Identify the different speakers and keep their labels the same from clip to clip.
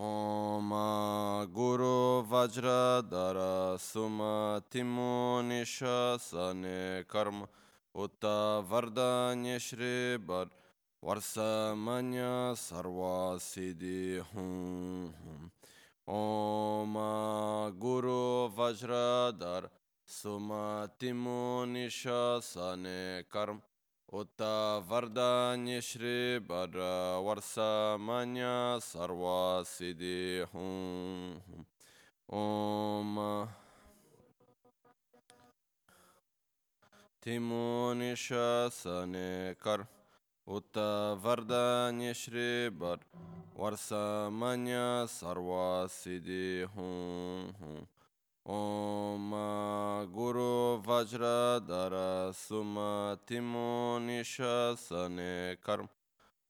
Speaker 1: ओम गुरु वज्र धर सुमतिमुनिशने कर्म उत वरदान्य श्री वर वर्षमन्य सर्वासिधि हूँ ओम गुरु वज्र धर सुमतिमुनिशने कर्म اوتا وردا نشری بر ورسا مانیا سروا سیدی هم اوم تیمونی شا سانی کر اوتا وردا نشری بر ورسا مانیا سروا سیدی هم هم ओम गुरु वज्र धर सुमतिमो निशने कर्म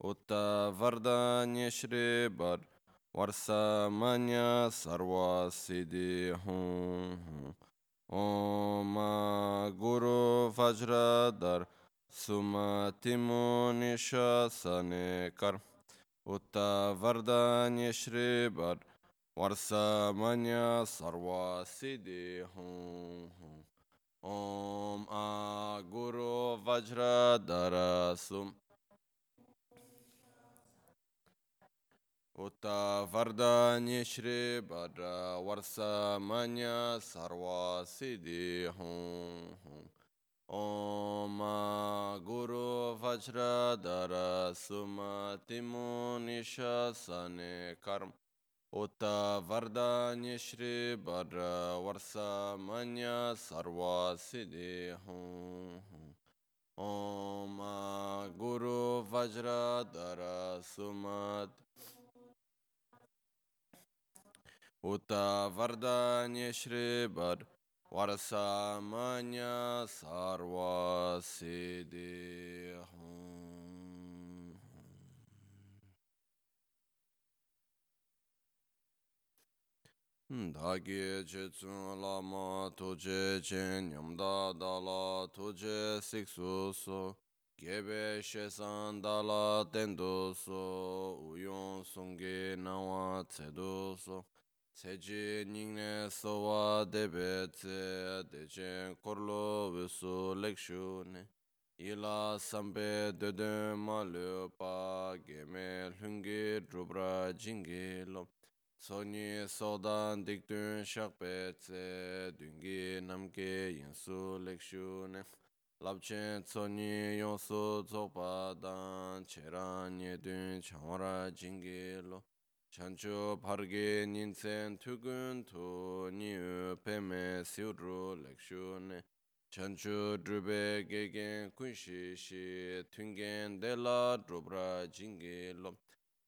Speaker 1: उत वरदान्य श्री वर सर्व सर्वसिद्धि हूँ ओम गुरु वज्र धर सुमतिमो निशने कर्म उत वरदान्य श्री वर वर्षमन्य सर्वसिद्धिं ॐ आ गुरु वज्रधरसुम् उत वरदान्य श्री वर वर्षमन्य सर्वसिद्धिं ॐ गुरु वज्रधर सुमतिमुनिशने कर्म Ota Varda Nishri Bara Varsa Manya Sarva Siddhi Om Guru Vajra Dara Sumad Uta Varda Nishri Bara Varsa Manya Sarva Siddhi Dhāgī chēcū lāma tūcē chēn yamdā dālā tūcē sikṣu sō Gēbē shēsān dālā tēndu sō Uyōng sōnggī nāwā tsēdu sō Tsēcī nīngnē sōwā dēbē tsē Dēcēn korlō wēsū lēkshū nē Ilā sāmbē dēdēn mā lēpā Gēmē lhūnggī drupra jīnggī lōm Sonyi sodan dikdun shakpe tse dungi namke yinsu lekshu ne. Labchen tsonyi yonsu tsokpa dan cheran yedun changwara jingi lo. Chanchu parge nintsen tukun tu niyu peme siudru lekshu ne. Chanchu drube gegen kunshi shi tungen dela drubra jingi lo.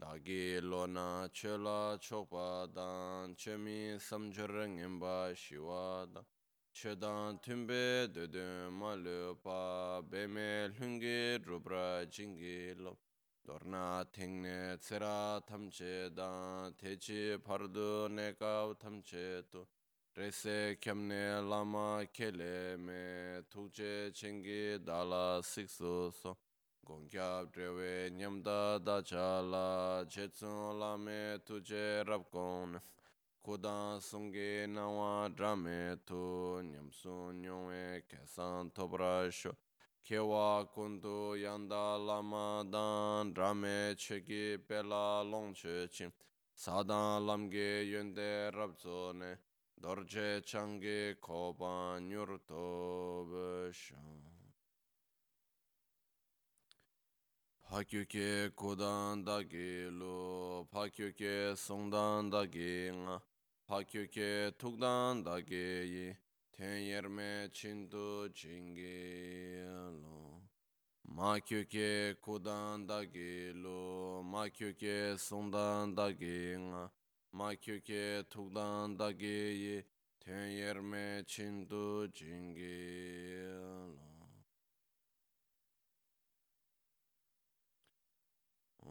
Speaker 1: Dāgī lōna chēlā chokpa dāng, chēmī samchara ngimbā shīwā dāng. Chēdāng tūmbē dēdēng mā lūpa, bēmē lhūngi rūpra jīngi lōp. Dōrnā tēngne tsērā tamchē dāng, tēchī pārdu nēkāw tamchē tū. Rēsē kiamne lāma kēlē mē, tūkchē chēngi dāla siksu sō. Gongkyab trewe nyamda dachala chetsun lame tuje rabkon Kudan sungi nawa drame tu nyamsun nyongwe kesan tobrasho Kewa kundu yanda lama dan drame chegi pela longche chim Sadan lamge yönde rabzone dorje changi koban yurtobishon 파큐케 고단다게 로 파큐케 송단다게 nga 파큐케 툭단다게 이 텐여메 친도 징게로 마큐케 고단다게 로 마큐케 송단다게 nga 마큐케 툭단다게 이 텐여메 친도 징게로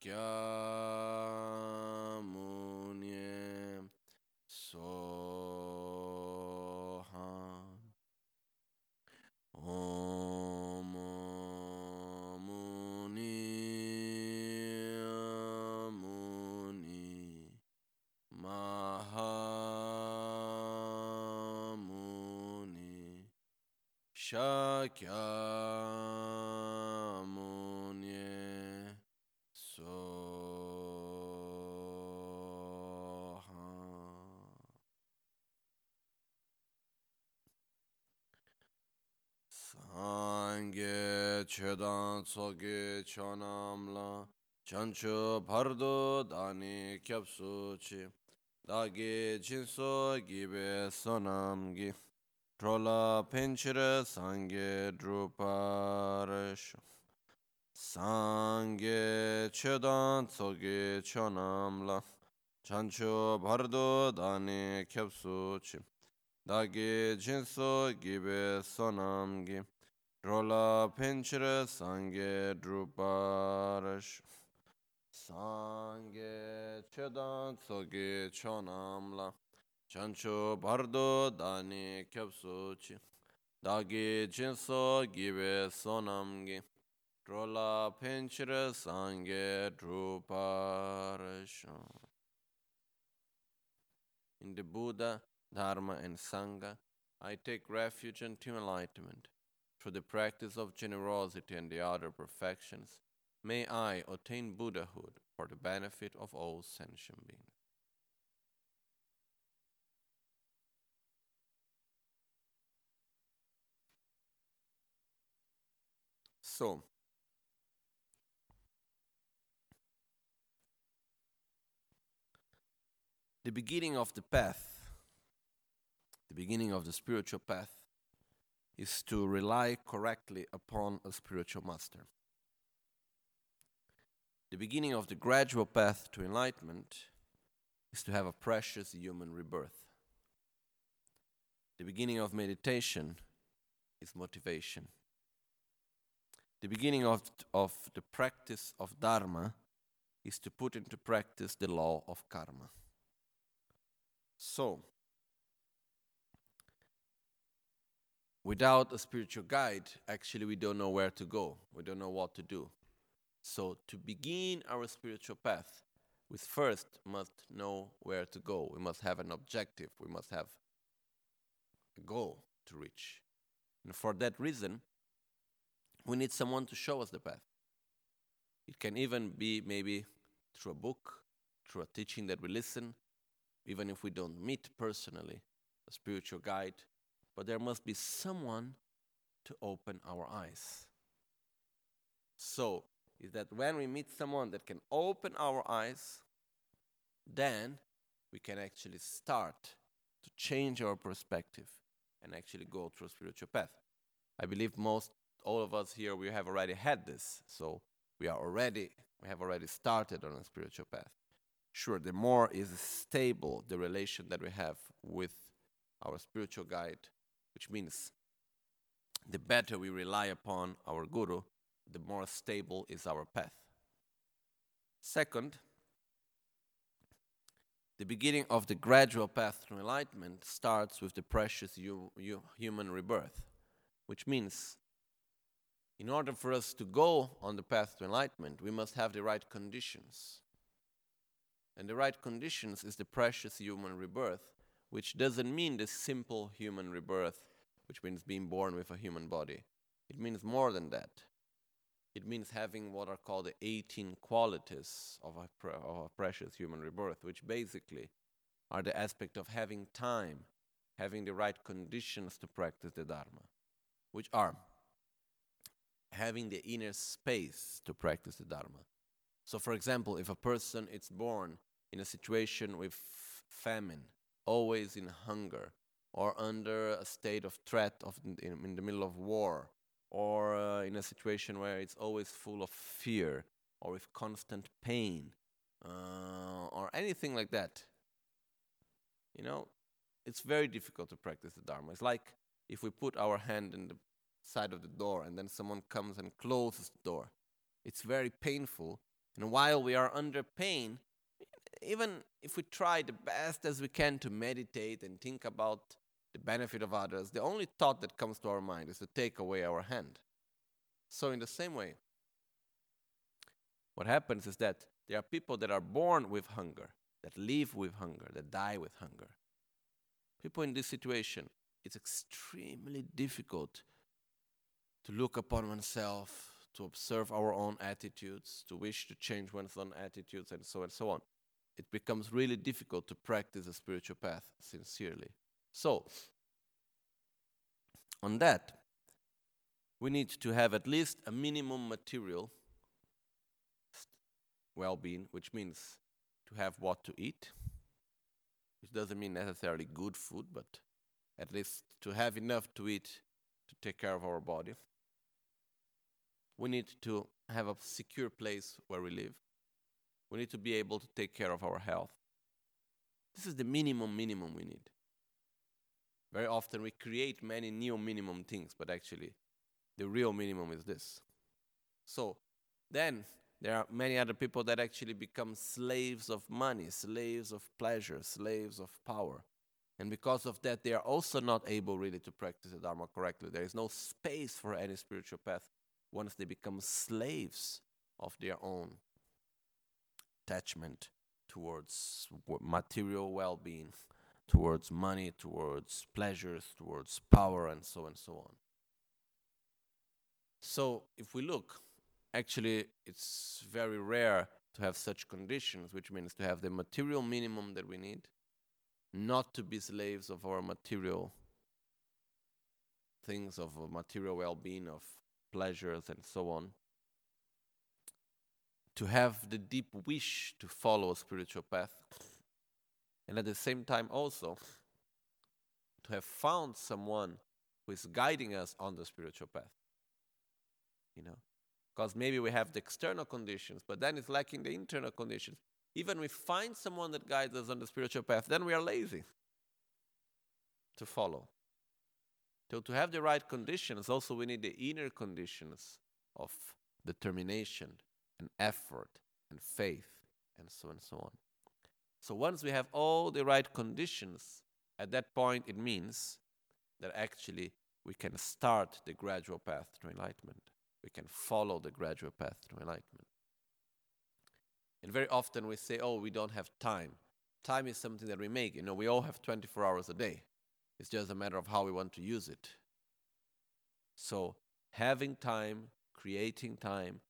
Speaker 1: Shakya Munye Soha. Om Muni Muni Mahamuni Shakya Chedan tsoge chonamla chancho pardo dani kyapsuchi dagi jinso gibe sonamgi. Trola penchire sangye druparesho Sangye chedan tsoge chonamla chancho pardo dani kyapsuchi dagi jinso gibe sonamgi rola penchire sangye druparash. Sangye chedan tsoge chonamla. Chancho bardo dani kyapsuchi. Dagi jinso gibe sonamgi. Rola penchire sangye druparash. In the Buddha, Dharma, and Sangha, I take refuge unto enlightenment. Through the practice of generosity and the other perfections, may I attain Buddhahood for the benefit of all sentient beings. So, the beginning of the path, the beginning of the spiritual path, is to rely correctly upon a spiritual master. The beginning of the gradual path to enlightenment is to have a precious human rebirth. The beginning of meditation is motivation. The beginning of, of the practice of Dharma is to put into practice the law of karma. So, without a spiritual guide, actually, we don't know where to go. We don't know what to do. So, to begin our spiritual path, we first must know where to go. We must have an objective. We must have a goal to reach. And for that reason, we need someone to show us the path. It can even be maybe through a book, through a teaching that we listen, even if we don't meet personally a spiritual guide, but there must be someone to open our eyes. So, is that when we meet someone that can open our eyes, then we can actually start to change our perspective and actually go through a spiritual path. I believe most all of us here we have already had this, so we are already we have already started on a spiritual path. Sure, the more is stable the relation that we have with our spiritual guide, which means the better we rely upon our guru, the more stable is our path. Second, the beginning of the gradual path to enlightenment starts with the precious hu- hu- human rebirth, which means in order for us to go on the path to enlightenment, we must have the right conditions. And the right conditions is the precious human rebirth, which doesn't mean the simple human rebirth
Speaker 2: which means being born with a human body. It means more than that. It means having what are called the 18 qualities of a, of a precious human rebirth, which basically are the aspect of having time, having the right conditions to practice the Dharma, which are having the inner space to practice the Dharma. So, for example, if a person is born in a situation with famine, always in hunger, or under a state of threat of in, in the middle of war, or uh, in a situation where it's always full of fear, or with constant pain, uh, or anything like that, you know, it's very difficult to practice the Dharma. It's like if we put our hand in the side of the door and then someone comes and closes the door. It's very painful. And while we are under pain, even if we try the best as we can to meditate and think about the benefit of others, the only thought that comes to our mind is to take away our hand. So, in the same way, what happens is that there are people that are born with hunger, that live with hunger, that die with hunger. People in this situation, it's extremely difficult to look upon oneself, to observe our own attitudes, to wish to change one's own attitudes, and so on and so on. It becomes really difficult to practice a spiritual path sincerely. So, on that, we need to have at least a minimum material well being, which means to have what to eat, which doesn't mean necessarily good food, but at least to have enough to eat to take care of our body. We need to have a secure place where we live. We need to be able to take care of our health. This is the minimum, minimum we need. Very often we create many neo minimum things, but actually the real minimum is this. So then there are many other people that actually become slaves of money, slaves of pleasure, slaves of power. And because of that, they are also not able really to practice the Dharma correctly. There is no space for any spiritual path once they become slaves of their own attachment towards material well being towards money, towards pleasures, towards power, and so and so on. So, if we look, actually, it's very rare to have such conditions, which means to have the material minimum that we need, not to be slaves of our material things, of uh, material well being, of pleasures, and so on. To have the deep wish to follow a spiritual path and at the same time also to have found someone who is guiding us on the spiritual path you know? Because maybe we have the external conditions but then it's lacking the internal conditions. Even we find someone that guides us on the spiritual path then we are lazy to follow. So to have the right conditions also we need the inner conditions of determination and effort and faith and so and so on so once we have all the right conditions, at that point it means that actually we can start the gradual path to enlightenment. We can follow the gradual path to enlightenment. And very often we say, oh, we don't have time. Time is something that we make. You know, we all have 24 hours a day. It's just a matter of how we want to use it. So, having time, creating time,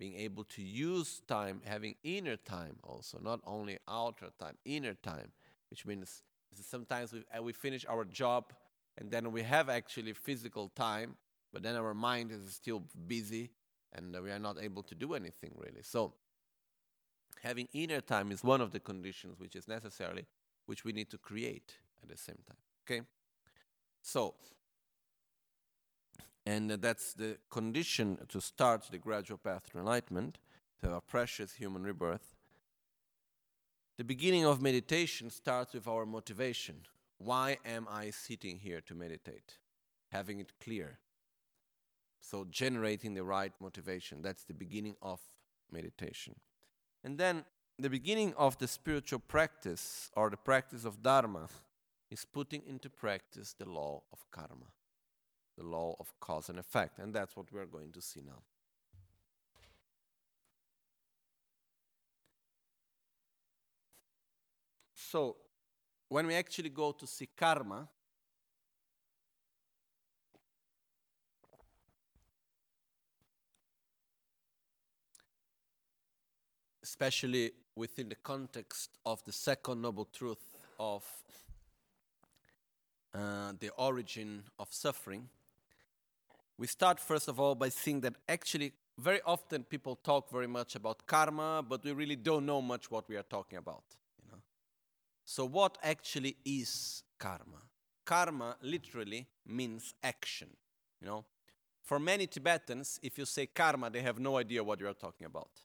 Speaker 2: being able to use time, having inner time also, not only outer time, inner time, which means sometimes we, uh, we finish our job and then we have actually physical time, but then our mind is still busy and we are not able to do anything really. So, having inner time is one of the conditions which is necessarily, which we need to create at the same time. Okay? So, and that's the condition to start the gradual path to enlightenment, to a precious human rebirth. The beginning of meditation starts with our motivation. Why am I sitting here to meditate? Having it clear. So, generating the right motivation. That's the beginning of meditation. And then, the beginning of the spiritual practice or the practice of Dharma is putting into practice the law of karma the law of cause and effect. And that's what we're going to see now. So, when we actually go to see karma, especially within the context of the second noble truth of uh, the origin of suffering, we start first of all by seeing that actually very often people talk very much about karma, but we really don't know much what we are talking about. You know? So, what actually is karma? Karma literally means action. You know, for many Tibetans, if you say karma, they have no idea what you are talking about.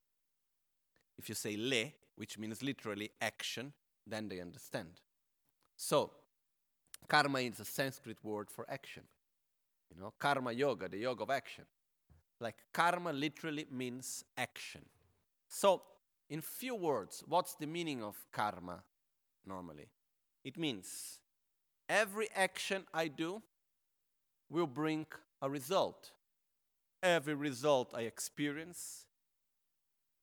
Speaker 2: If you say le, which means literally action, then they understand. So, karma is a Sanskrit word for action. You know, karma yoga, the yoga of action. Like karma literally means action. So, in few words, what's the meaning of karma normally? It means every action I do will bring a result. Every result I experience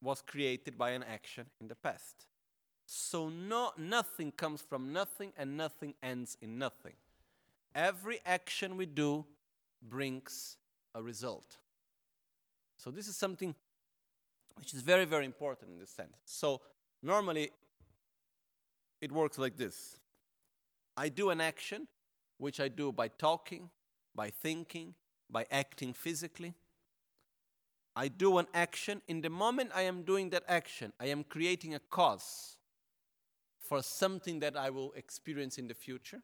Speaker 2: was created by an action in the past. So no, nothing comes from nothing and nothing ends in nothing. Every action we do brings a result. So this is something which is very, very important in this sense. So normally it works like this. I do an action, which I do by talking, by thinking, by acting physically. I do an action. In the moment I am doing that action, I am creating a cause for something that I will experience in the future.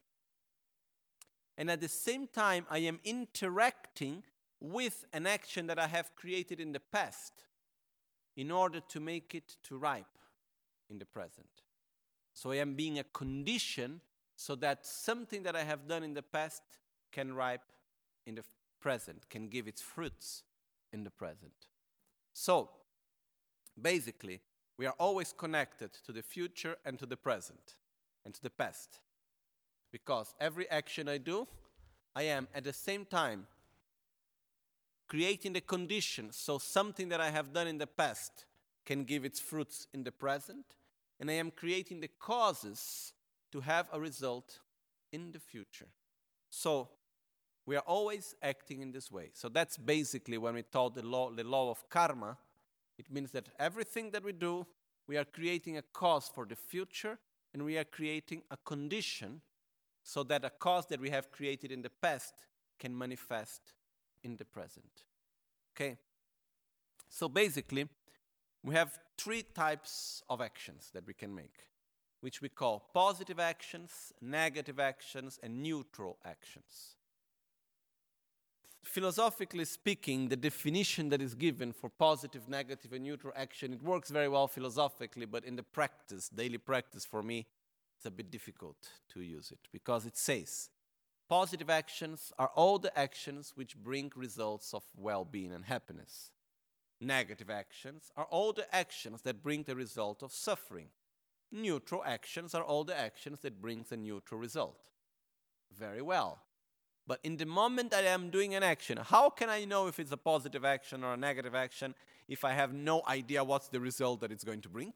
Speaker 2: And at the same time, I am interacting with an action that I have created in the past in order to make it to ripe in the present. So I am being a condition so that something that I have done in the past can ripe in the present, can give its fruits in the present. So basically, we are always connected to the future and to the present and to the past. Because every action I do, I am at the same time creating the conditions so something that I have done in the past can give its fruits in the present, and I am creating the causes to have a result in the future. So we are always acting in this way. So that's basically when we taught the law, the law of karma it means that everything that we do, we are creating a cause for the future and we are creating a condition so that a cause that we have created in the past can manifest in the present. Okay? So basically, we have three types of actions that we can make, which we call positive actions, negative actions, and neutral actions philosophically speaking, the definition that is given for positive, negative, and neutral action, it works very well philosophically, but in the practice, daily practice for me, it's a bit difficult to use it because it says positive actions are all the actions which bring results of well being and happiness. Negative actions are all the actions that bring the result of suffering. Neutral actions are all the actions that bring the neutral result. Very well. But in the moment that I am doing an action, how can I know if it's a positive action or a negative action if I have no idea what's the result that it's going to bring?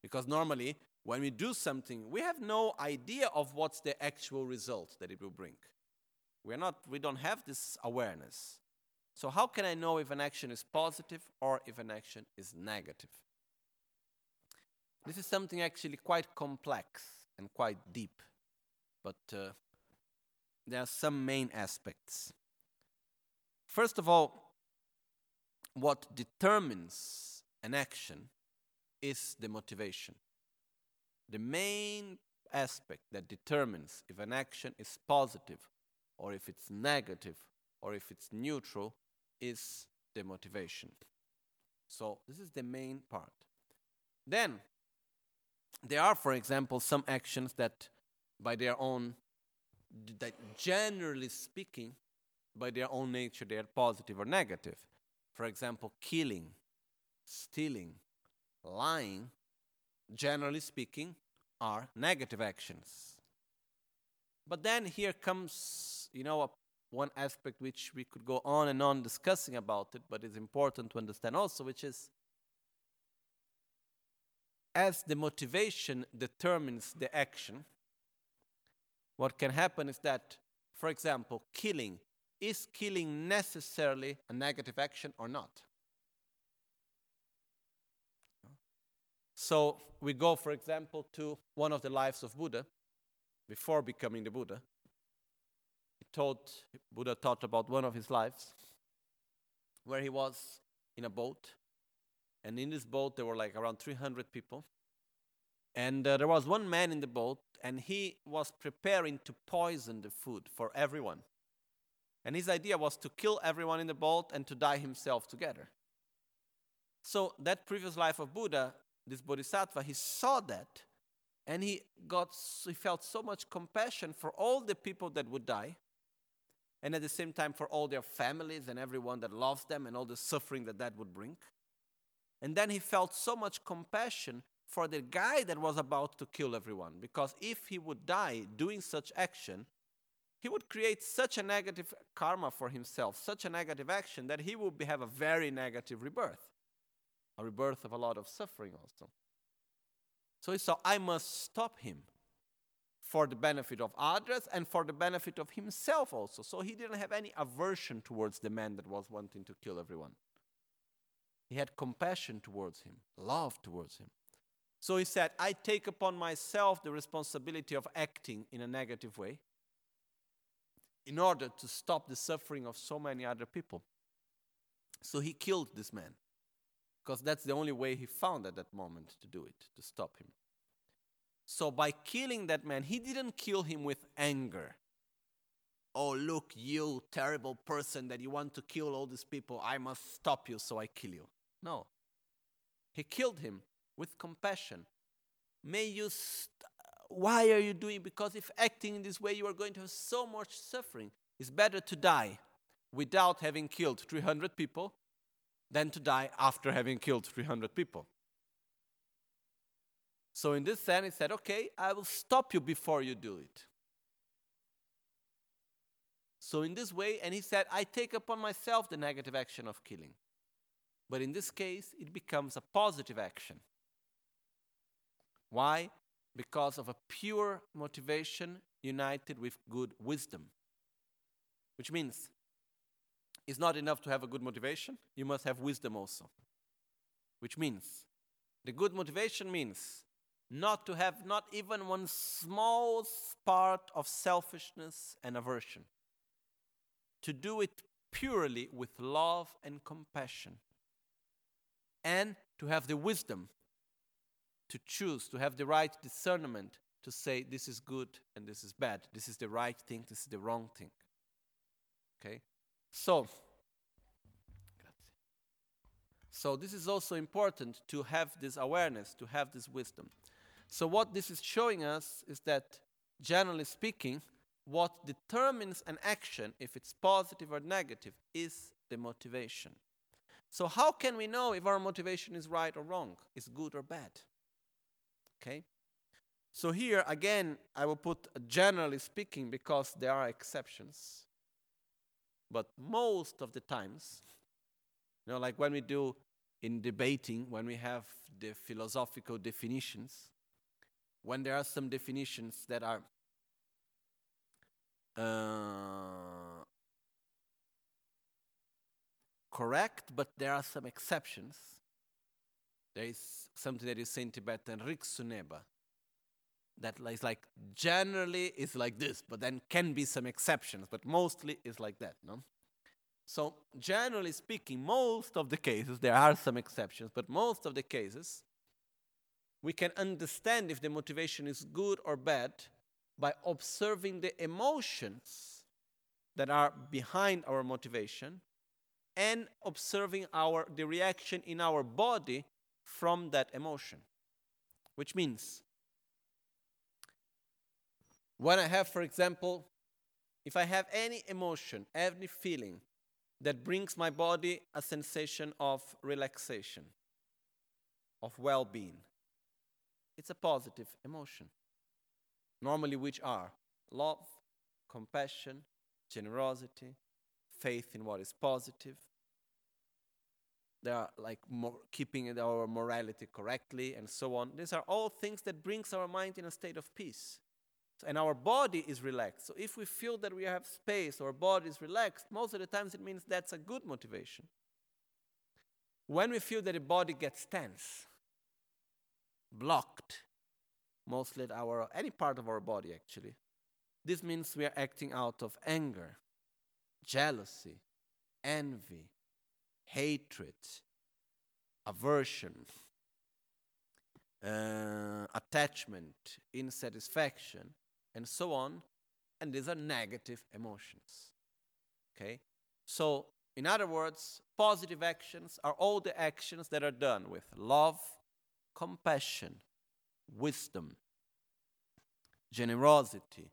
Speaker 2: Because normally, when we do something, we have no idea of what's the actual result that it will bring. We're not, we don't have this awareness. So, how can I know if an action is positive or if an action is negative? This is something actually quite complex and quite deep, but uh, there are some main aspects. First of all, what determines an action is the motivation. The main aspect that determines if an action is positive or if it's negative or if it's neutral is the motivation. So, this is the main part. Then, there are, for example, some actions that by their own that generally speaking, by their own nature, they are positive or negative. For example, killing, stealing, lying, generally speaking, are negative actions. But then here comes, you know, a, one aspect which we could go on and on discussing about it, but it's important to understand also, which is as the motivation determines the action, what can happen is that, for example, killing. Is killing necessarily a negative action or not? So we go, for example, to one of the lives of Buddha before becoming the Buddha. He taught, Buddha taught about one of his lives where he was in a boat. And in this boat, there were like around 300 people. And uh, there was one man in the boat, and he was preparing to poison the food for everyone. And his idea was to kill everyone in the boat and to die himself together. So, that previous life of Buddha, this bodhisattva, he saw that and he got he felt so much compassion for all the people that would die and at the same time for all their families and everyone that loves them and all the suffering that that would bring. And then he felt so much compassion for the guy that was about to kill everyone because if he would die doing such action he would create such a negative karma for himself such a negative action that he would have a very negative rebirth a rebirth of a lot of suffering also so he saw, I must stop him for the benefit of others and for the benefit of himself also. So he didn't have any aversion towards the man that was wanting to kill everyone. He had compassion towards him, love towards him. So he said, I take upon myself the responsibility of acting in a negative way in order to stop the suffering of so many other people. So he killed this man because that's the only way he found at that moment to do it, to stop him. So by killing that man, he didn't kill him with anger. Oh, look, you terrible person that you want to kill all these people, I must stop you, so I kill you. No. He killed him with compassion. May you, st- why are you doing? Because if acting in this way, you are going to have so much suffering. It's better to die without having killed 300 people than to die after having killed 300 people. So, in this sense, he said, Okay, I will stop you before you do it. So, in this way, and he said, I take upon myself the negative action of killing. But in this case, it becomes a positive action. Why? Because of a pure motivation united with good wisdom. Which means it's not enough to have a good motivation, you must have wisdom also. Which means the good motivation means not to have not even one small part of selfishness and aversion. To do it purely with love and compassion. And to have the wisdom to choose, to have the right discernment to say this is good and this is bad, this is the right thing, this is the wrong thing. Okay? So, so this is also important to have this awareness, to have this wisdom. So what this is showing us is that generally speaking, what determines an action, if it's positive or negative, is the motivation. So how can we know if our motivation is right or wrong, is good or bad? Okay? So here again, I will put generally speaking because there are exceptions. But most of the times, you know, like when we do in debating, when we have the philosophical definitions, when there are some definitions that are uh, correct, but there are some exceptions. There is something that is in Tibetan, Riksuneba, that is like generally is like this, but then can be some exceptions, but mostly is like that, no? So, generally speaking, most of the cases, there are some exceptions, but most of the cases, we can understand if the motivation is good or bad by observing the emotions that are behind our motivation and observing our the reaction in our body from that emotion which means when i have for example if i have any emotion any feeling that brings my body a sensation of relaxation, of well being. It's a positive emotion. Normally, which are love, compassion, generosity, faith in what is positive. They are like more, keeping our morality correctly and so on. These are all things that brings our mind in a state of peace and our body is relaxed. So if we feel that we have space, our body is relaxed, most of the times it means that's a good motivation. When we feel that the body gets tense, blocked, mostly at our any part of our body actually. This means we are acting out of anger, jealousy, envy, hatred, aversion, uh, attachment, insatisfaction, and so on. And these are negative emotions. Okay? So, in other words, positive actions are all the actions that are done with love, compassion, wisdom, generosity,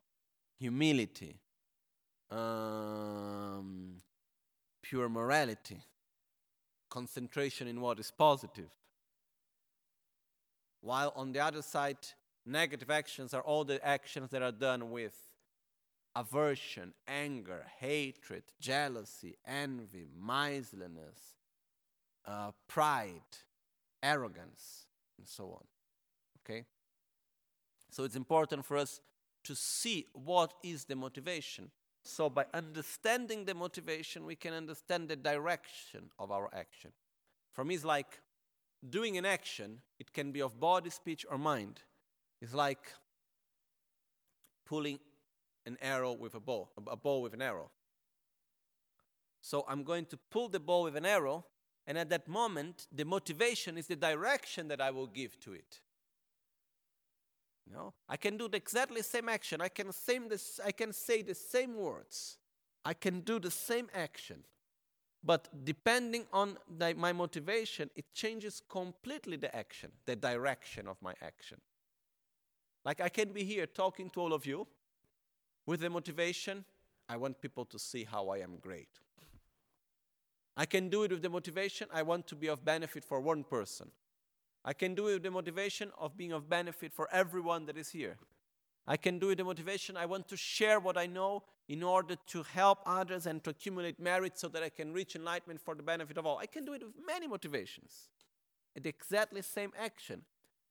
Speaker 2: humility, um, pure morality, concentration in what is positive. While on the other side, negative actions are all the actions that are done with aversion, anger, hatred, jealousy, envy, miserliness, uh, pride, arrogance, and so on. Okay? So it's important for us to see what is the motivation. So by understanding the motivation, we can understand the direction of our action. For me, it's like doing an action, it can be of body, speech, or mind. It's like pulling an arrow with a bow, a bow with an arrow. So I'm going to pull the bow with an arrow, and at that moment, the motivation is the direction that I will give to it. You know, I can do the exactly same action. I can, same this, I can say the same words. I can do the same action. But depending on the, my motivation, it changes completely the action, the direction of my action. Like I can be here talking to all of you, with the motivation, I want people to see how I am great. I can do it with the motivation, I want to be of benefit for one person. I can do it with the motivation of being of benefit for everyone that is here. I can do it with the motivation, I want to share what I know in order to help others and to accumulate merit so that I can reach enlightenment for the benefit of all. I can do it with many motivations. At exactly the same action.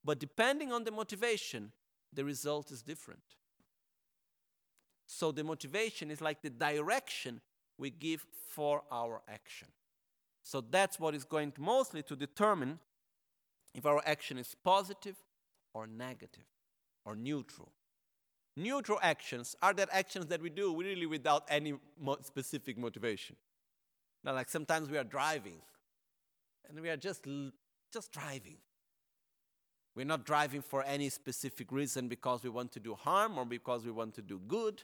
Speaker 2: But depending on the motivation, the result is different. So the motivation is like the direction we give for our action. So that's what is going to mostly to determine if our action is positive or negative or neutral. Neutral actions are that actions that we do really without any mo- specific motivation. Now, like sometimes we are driving and we are just, just driving. We're not driving for any specific reason because we want to do harm or because we want to do good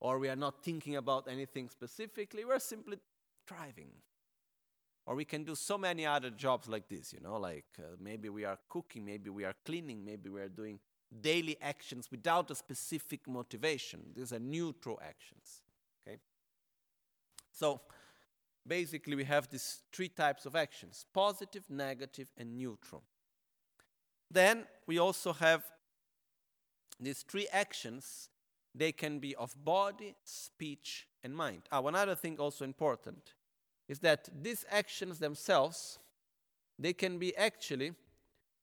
Speaker 2: or we are not thinking about anything specifically, we're simply driving. Or we can do so many other jobs like this, you know, like uh, maybe we are cooking, maybe we are cleaning, maybe we are doing daily actions without a specific motivation. These are neutral actions. Okay? So basically, we have these three types of actions positive, negative, and neutral. Then we also have these three actions they can be of body, speech, and mind. Ah, one other thing also important is that these actions themselves, they can be actually,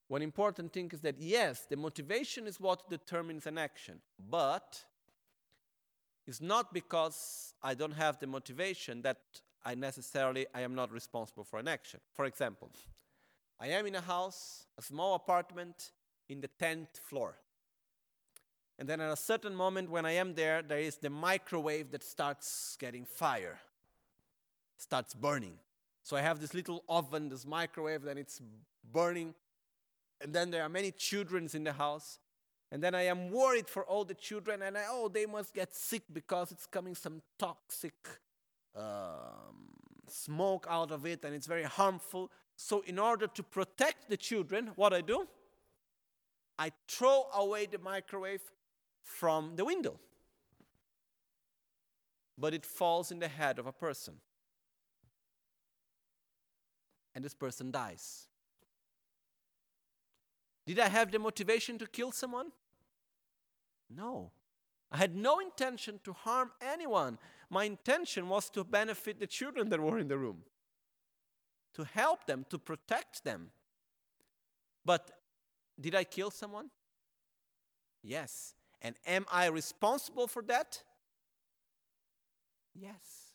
Speaker 2: one important thing is that yes, the motivation is what determines an action, but it's not because I don't have the motivation that I necessarily I am not responsible for an action. For example, I am in a house, a small apartment in the 10th floor. And then at a certain moment when I am there, there is the microwave that starts getting fire, starts burning. So I have this little oven, this microwave, then it's burning. And then there are many children in the house. And then I am worried for all the children, and I, oh, they must get sick because it's coming some toxic um, smoke out of it, and it's very harmful. So, in order to protect the children, what I do? I throw away the microwave from the window. But it falls in the head of a person. And this person dies. Did I have the motivation to kill someone? No. I had no intention to harm anyone. My intention was to benefit the children that were in the room, to help them, to protect them. But did I kill someone? Yes. And am I responsible for that? Yes.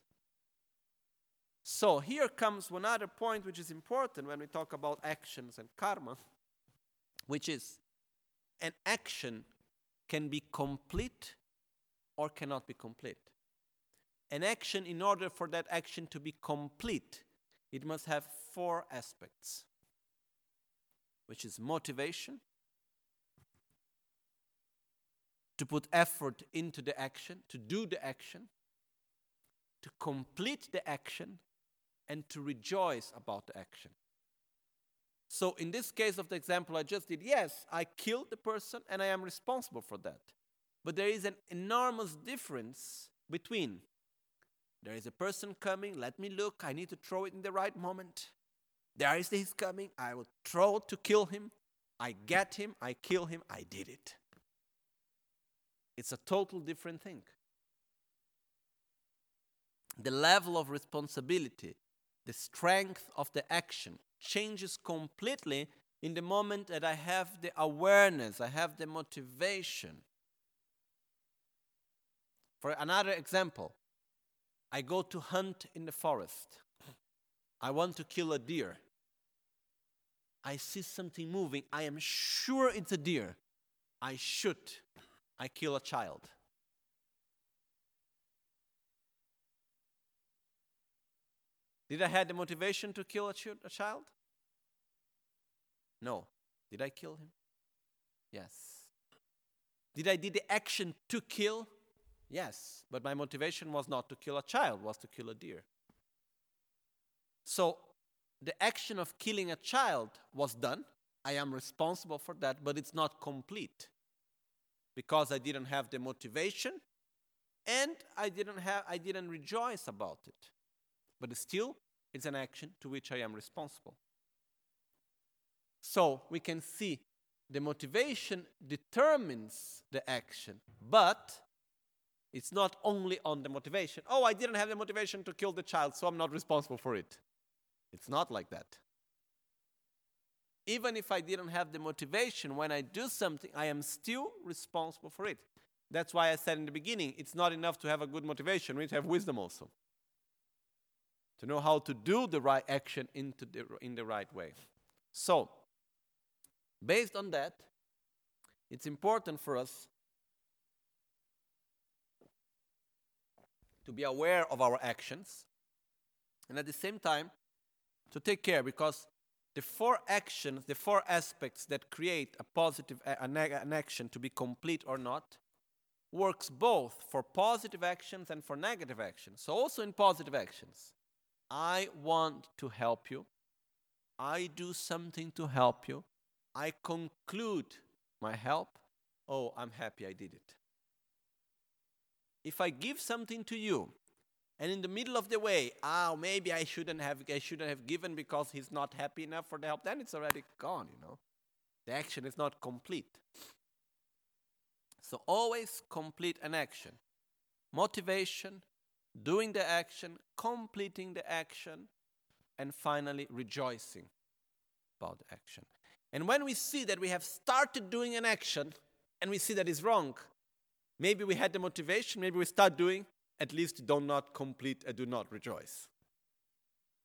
Speaker 2: So here comes one other point which is important when we talk about actions and karma. which is an action can be complete or cannot be complete. An action, in order for that action to be complete, it must have four aspects, which is motivation, to put effort into the action, to do the action, to complete the action, and to rejoice about the action. So, in this case of the example I just did, yes, I killed the person and I am responsible for that. But there is an enormous difference between there is a person coming, let me look, I need to throw it in the right moment. There is this coming, I will throw to kill him. I get him, I kill him, I did it. It's a total different thing. The level of responsibility, the strength of the action changes completely in the moment that I have the awareness, I have the motivation. For another example, I go to hunt in the forest. I want to kill a deer. I see something moving. I am sure it's a deer. I shoot. I kill a child. Did I have the motivation to kill a, ch- a child? No. Did I kill him? Yes. Did I did the action to kill? Yes. But my motivation was not to kill a child, was to kill a deer. So the action of killing a child was done. I am responsible for that, but it's not complete because I didn't have the motivation and I didn't have I didn't rejoice about it. But still it's an action to which I am responsible. So we can see the motivation determines the action, but it's not only on the motivation. Oh, I didn't have the motivation to kill the child, so I'm not responsible for it. It's not like that. Even if I didn't have the motivation, when I do something, I am still responsible for it. That's why I said in the beginning, it's not enough to have a good motivation, we need to have wisdom also. To know how to do the right action into the, in the right way. So, based on that, it's important for us to be aware of our actions and at the same time to take care because the four actions, the four aspects that create a positive a, an action to be complete or not, works both for positive actions and for negative actions. So also in positive actions, I want to help you. I do something to help you. I conclude my help. Oh, I'm happy I did it. If I give something to you and in the middle of the way, oh, maybe I shouldn't have I shouldn't have given because he's not happy enough for the help, then it's already gone, you know. The action is not complete. So always complete an action. Motivation, doing the action, completing the action, and finally rejoicing about the action. And when we see that we have started doing an action and we see that it's wrong, maybe we had the motivation, maybe we start doing, at least do not complete and do not rejoice.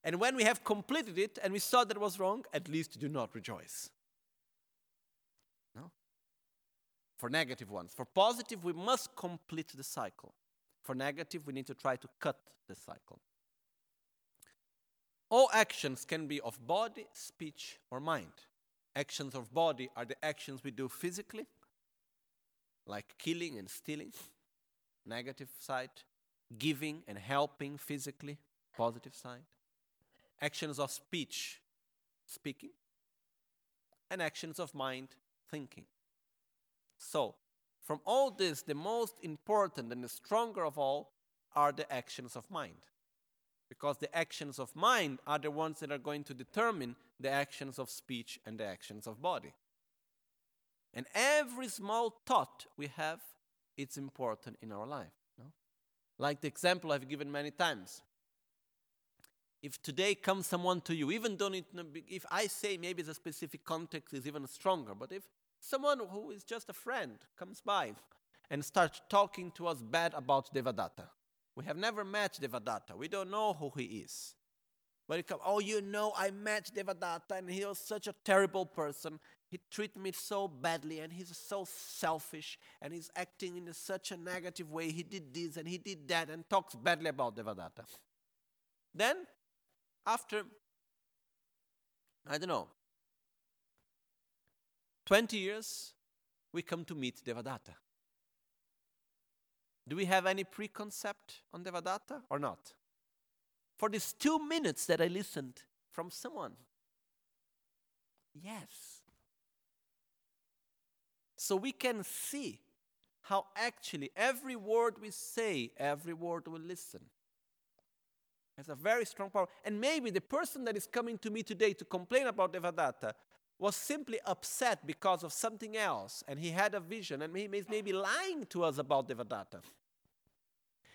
Speaker 2: And when we have completed it and we saw that was wrong, at least do not rejoice. No? For negative ones. For positive, we must complete the cycle. For negative, we need to try to cut the cycle. All actions can be of body, speech, or mind. Actions of body are the actions we do physically, like killing and stealing, negative side giving and helping physically, positive side. Actions of speech, speaking. And actions of mind, thinking. So, from all this, the most important and the stronger of all are the actions of mind. Because the actions of mind are the ones that are going to determine the actions of speech and the actions of body. And every small thought we have, it's important in our life. Like the example I've given many times. If today comes someone to you, even though it, if I say maybe the specific context is even stronger, but if someone who is just a friend comes by and starts talking to us bad about Devadatta, we have never met Devadatta, we don't know who he is. But it comes, oh, you know, I met Devadatta and he was such a terrible person he treated me so badly and he's so selfish and he's acting in such a negative way. He did this and he did that and talks badly about Devadatta. Then, after, I don't know, 20 years, we come to meet Devadatta. Do we have any preconcept on Devadatta or not? For these two minutes that I listened from someone, yes. So we can see how actually every word we say, every word we listen, has a very strong power. And maybe the person that is coming to me today to complain about Devadatta was simply upset because of something else, and he had a vision, and he may be lying to us about Devadatta.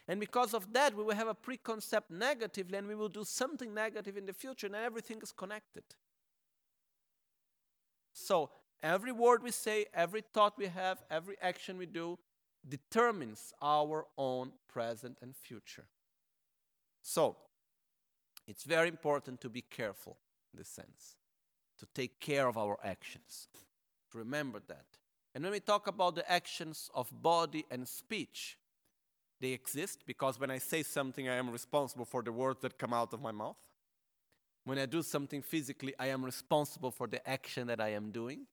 Speaker 2: And because of that, we will have a preconcept negatively, and we will do something negative in the future, and everything is connected. So, every word we say, every thought we have, every action we do determines our own present and future. So, it's very important to be careful in this sense, to take care of our actions. Remember that. And when we talk about the actions of body and speech, they exist because when I say something, I am responsible for the words that come out of my mouth. When I do something physically, I am responsible for the action that I am doing.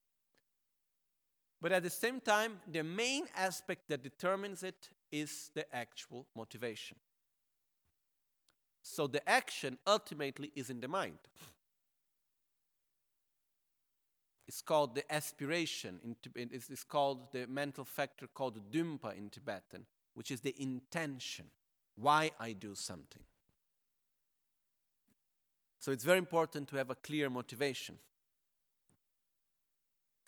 Speaker 2: But at the same time, the main aspect that determines it is the actual motivation. So the action ultimately is in the mind. It's called the aspiration. It's called the mental factor called dumpa in Tibetan, which is the intention, why I do something. So it's very important to have a clear motivation.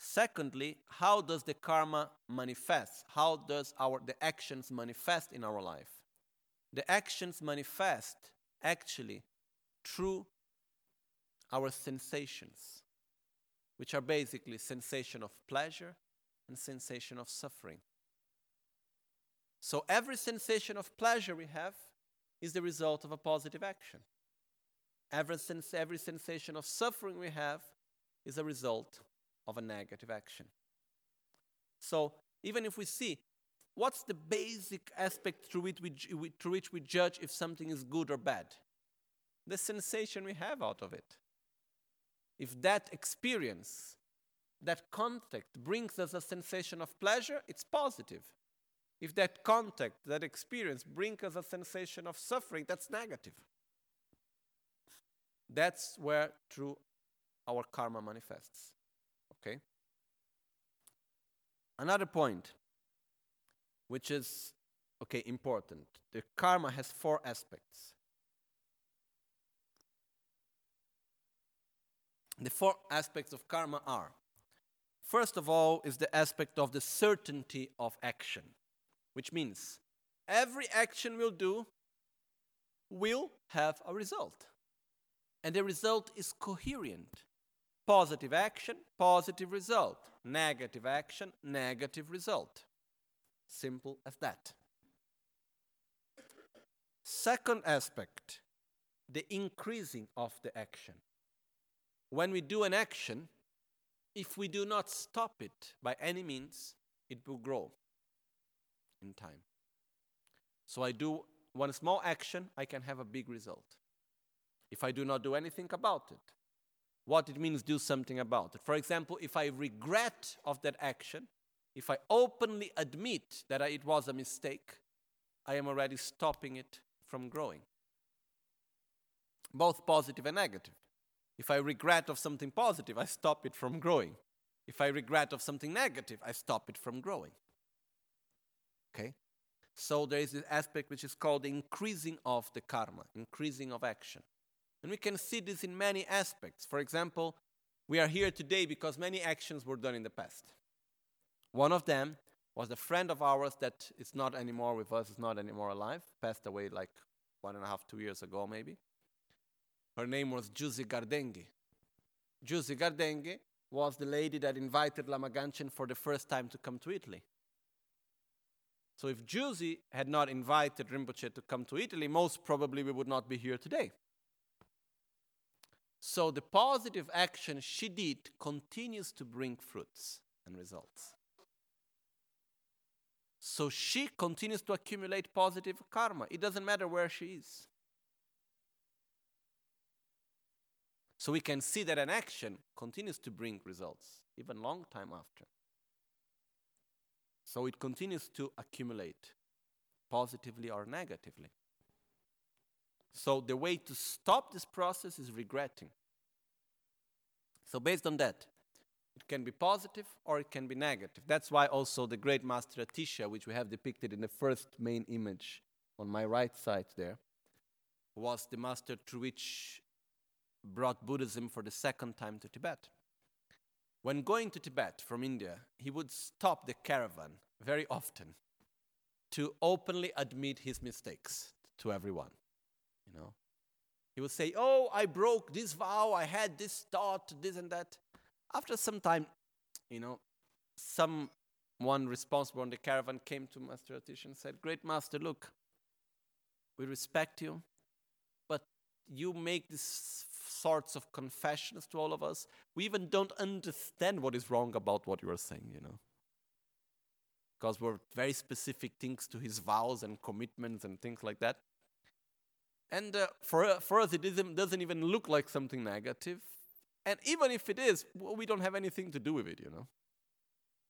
Speaker 2: Secondly, how does the karma manifest? How does our the actions manifest in our life? The actions manifest actually through our sensations, which are basically sensation of pleasure and sensation of suffering. So every sensation of pleasure we have is the result of a positive action. Every, sens- every sensation of suffering we have is a result of a negative action. So even if we see what's the basic aspect through which, we, through which we judge if something is good or bad? The sensation we have out of it. If that experience, that contact brings us a sensation of pleasure, it's positive. If that contact, that experience brings us a sensation of suffering, that's negative. That's where true our karma manifests. Okay? Another point which is, okay, important. The karma has four aspects. The four aspects of karma are first of all, is the aspect of the certainty of action, which means every action we'll do will have a result. And the result is coherent. Positive action, positive result. Negative action, negative result. Simple as that. Second aspect, the increasing of the action. When we do an action, if we do not stop it by any means, it will grow in time. So I do one small action, I can have a big result. If I do not do anything about it, what it means do something about it. For example, if I regret of that action, if I openly admit that it was a mistake, I am already stopping it from growing. Both positive and negative. If I regret of something positive, I stop it from growing. If I regret of something negative, I stop it from growing. Okay? So there is this aspect which is called increasing of the karma, increasing of action. And we can see this in many aspects. For example, we are here today because many actions were done in the past. One of them was a friend of ours that is not anymore with us, is not anymore alive, passed away like one and a half, two years ago maybe. Her name was Juzi Gardenghi. Juzi Gardenghi was the lady that invited Lama Gangchen for the first time to come to Italy. So if Juzi had not invited Rinpoche to come to Italy, most probably we would not be here today. So the positive action she did continues to bring fruits and results. So she continues to accumulate positive karma. It doesn't matter where she is. So we can see that an action continues to bring results even long time after. So it continues to accumulate positively or negatively. So the way to stop this process is regretting. So based on that, it can be positive or it can be negative. That's why also the great master Atisha, which we have depicted in the first main image on my right side there, was the master through which brought Buddhism for the second time to Tibet. When going to Tibet from India, he would stop the caravan very often to openly admit his mistakes to everyone. You know, he would say, "Oh, I broke this vow. I had this thought, this and that." After some time, you know, someone responsible on the caravan came to Master Atish and said, "Great Master, look, we respect you, but you make these sorts of confessions to all of us. We even don't understand what is wrong about what you are saying, you know." Because we're very specific things to his vows and commitments and things like that. And uh, for, for us, it isn't, doesn't even look like something negative. And even if it is, well, we don't have anything to do with it, you know.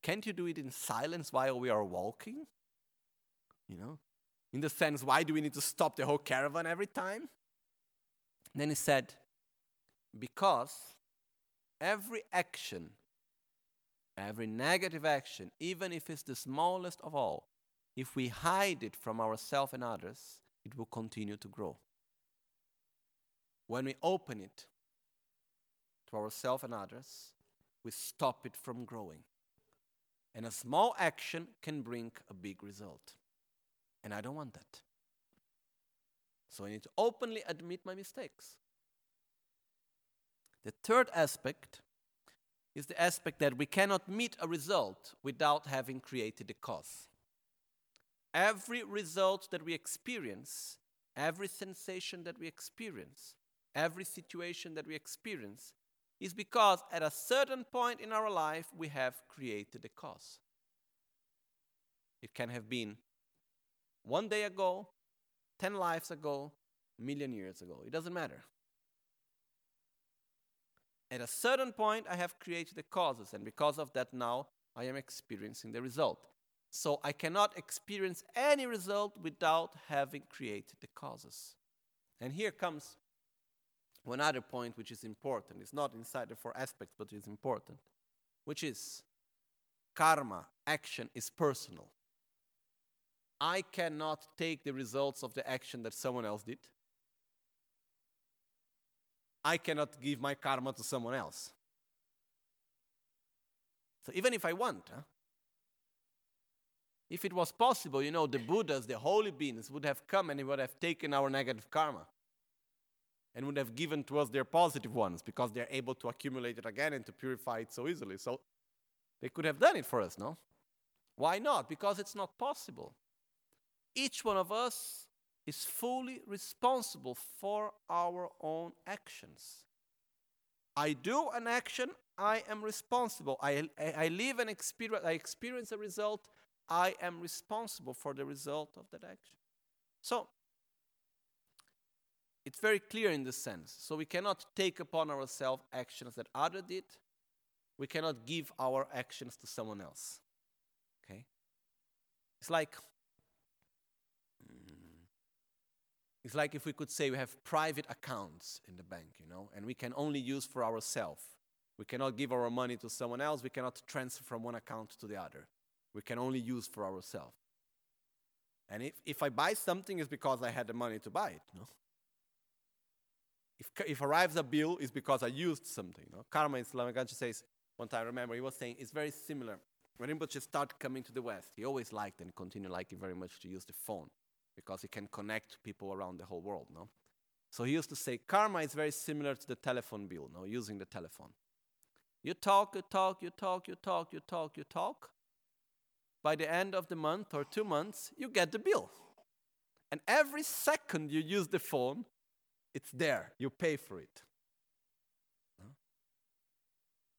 Speaker 2: Can't you do it in silence while we are walking? You know? In the sense, why do we need to stop the whole caravan every time? then he said, because every action, every negative action, even if it's the smallest of all, if we hide it from ourselves and others, it will continue to grow. When we open it to ourselves and others, we stop it from growing. And a small action can bring a big result. And I don't want that. So I need to openly admit my mistakes. The third aspect is the aspect that we cannot meet a result without having created a cause. Every result that we experience, every sensation that we experience, every situation that we experience is because at a certain point in our life we have created a cause. It can have been one day ago, 10 lives ago, million years ago. It doesn't matter. At a certain point, I have created the causes, and because of that, now I am experiencing the result. So I cannot experience any result without having created the causes. And here comes one other point which is important. It's not inside the four aspects, but it's important, which is karma, action is personal. I cannot take the results of the action that someone else did. I cannot give my karma to someone else. So even if I want, huh? if it was possible, you know, the Buddhas, the holy beings would have come and would have taken our negative karma and would have given to us their positive ones because they're able to accumulate it again and to purify it so easily. So they could have done it for us, no? Why not? Because it's not possible. Each one of us is fully responsible for our own actions. I do an action, I am responsible. I, I, I live and experience, I experience a result, I am responsible for the result of that action. So, it's very clear in this sense. So we cannot take upon ourselves actions that other did. We cannot give our actions to someone else. Okay? It's like mm, it's like if we could say we have private accounts in the bank, you know, and we can only use for ourselves. We cannot give our money to someone else. We cannot transfer from one account to the other. We can only use for ourselves. And if, if I buy something, it's because I had the money to buy it. If, if arrives a bill, it's because I used something. No? Karma in Slamaganji says, one time, remember, he was saying, it's very similar. When Rinpoche started coming to the West, he always liked and continued liking very much to use the phone because he can connect people around the whole world. No? So he used to say, karma is very similar to the telephone bill, no? using the telephone. You talk, you talk, you talk, you talk, you talk, you talk. By the end of the month or two months, you get the bill. And every second you use the phone, it's there. You pay for it.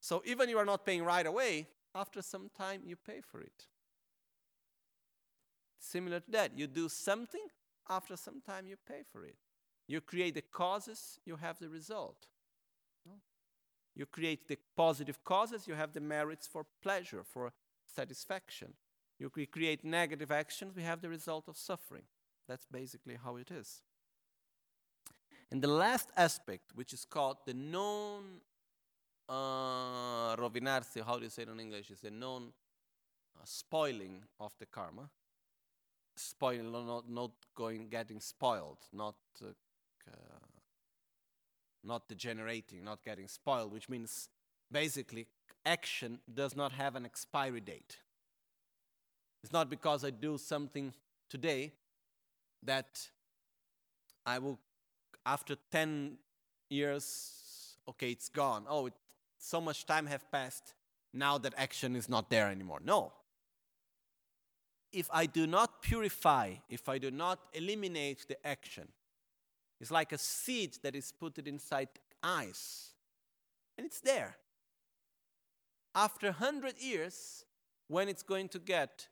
Speaker 2: So even you are not paying right away, after some time you pay for it. Similar to that, you do something, after some time you pay for it. You create the causes, you have the result. You create the positive causes, you have the merits for pleasure, for satisfaction. You create negative actions, we have the result of suffering. That's basically how it is. And the last aspect, which is called the non uh, rovinarsi, how do you say it in English? Is the non uh, spoiling of the karma. Spoil, not, not going, getting spoiled, not uh, uh, not degenerating, not getting spoiled, which means basically action does not have an expiry date. It's not because I do something today that I will, after 10 years, okay, it's gone. Oh, it, so much time have passed. Now that action is not there anymore. No. If I do not purify, if I do not eliminate the action, it's like a seed that is put inside ice, and it's there. After 100 years, when it's going to get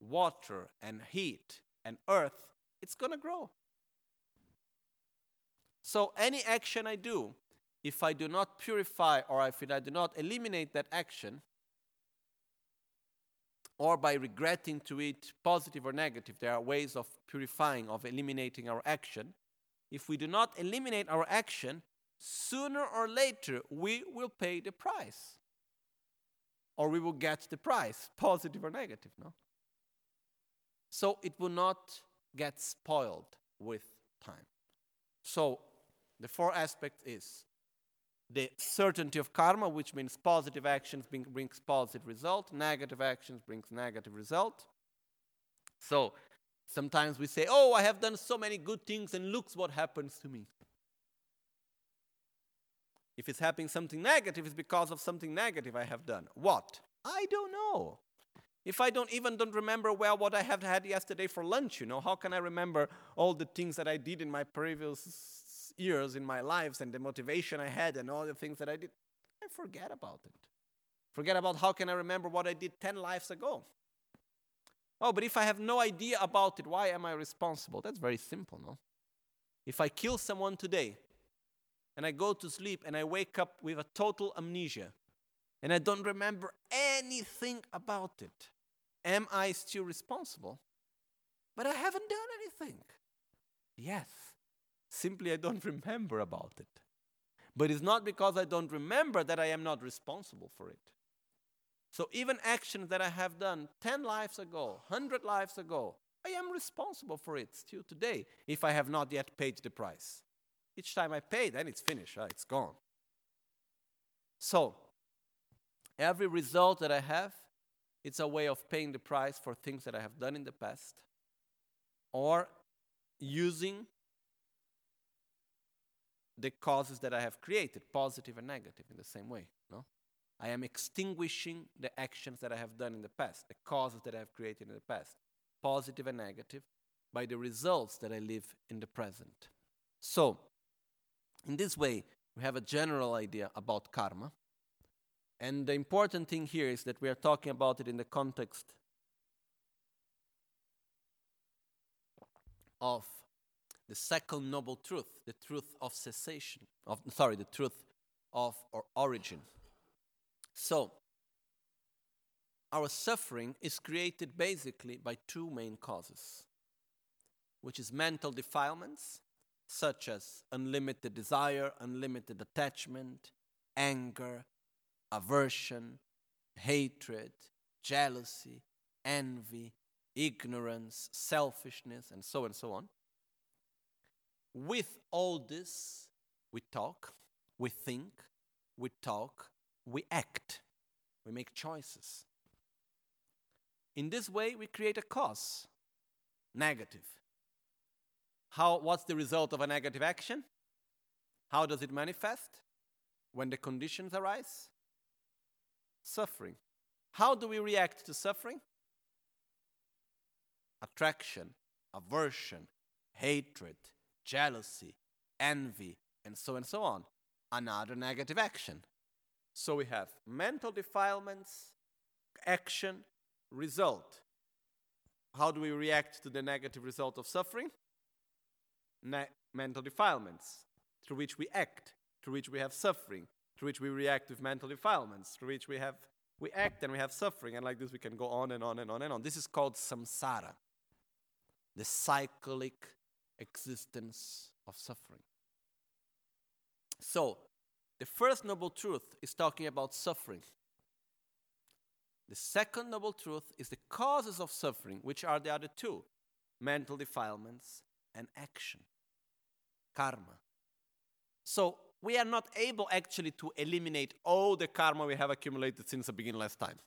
Speaker 2: water and heat and earth, it's going to grow. So, any action I do, if I do not purify or if I do not eliminate that action, or by regretting to it, positive or negative, there are ways of purifying, of eliminating our action. If we do not eliminate our action, sooner or later we will pay the price. Or we will get the price, positive or negative, no? So it will not get spoiled with time. So the four aspects is the certainty of karma, which means positive actions bring, brings positive result, negative actions brings negative result. So sometimes we say, "Oh, I have done so many good things, and looks what happens to me." If it's happening something negative, it's because of something negative I have done. What? I don't know. If I don't even don't remember well what I have had yesterday for lunch, you know, how can I remember all the things that I did in my previous years in my lives and the motivation I had and all the things that I did? I forget about it. Forget about how can I remember what I did 10 lives ago. Oh, but if I have no idea about it, why am I responsible? That's very simple, no? If I kill someone today and I go to sleep and I wake up with a total amnesia and I don't remember anything about it, am I still responsible? But I haven't done anything. Yes, simply I don't remember about it. But it's not because I don't remember that I am not responsible for it. So even actions that I have done 10 lives ago, 100 lives ago, I am responsible for it still today if I have not yet paid the price. Each time I pay, then it's finished, right? it's gone. So, every result that I have, it's a way of paying the price for things that I have done in the past or using the causes that I have created, positive and negative, in the same way. No? I am extinguishing the actions that I have done in the past, the causes that I have created in the past, positive and negative, by the results that I live in the present. So, in this way, we have a general idea about karma. And the important thing here is that we are talking about it in the context of the second noble truth, the truth of cessation, of sorry, the truth of or origin. So, our suffering is created basically by two main causes, which is mental defilements, such as unlimited desire, unlimited attachment, anger, aversion, hatred, jealousy, envy, ignorance, selfishness, and so on and so on. With all this, we talk, we think, we talk, we act, we make choices. In this way, we create a cause, negative. How, what's the result of a negative action? How does it manifest? When the conditions arise? Suffering. How do we react to suffering? Attraction, aversion, hatred, jealousy, envy, and so and so on. Another negative action. So we have mental defilements, action, result. How do we react to the negative result of suffering? Ne- mental defilements, through which we act, through which we have suffering, through which we react with mental defilements, through which we have we act and we have suffering, and like this we can go on and on and on and on. This is called samsara, the cyclic existence of suffering. So, the first noble truth is talking about suffering. The second noble truth is the causes of suffering, which are the other two mental defilements and action, karma. So, we are not able actually to eliminate all the karma we have accumulated since the beginning last time.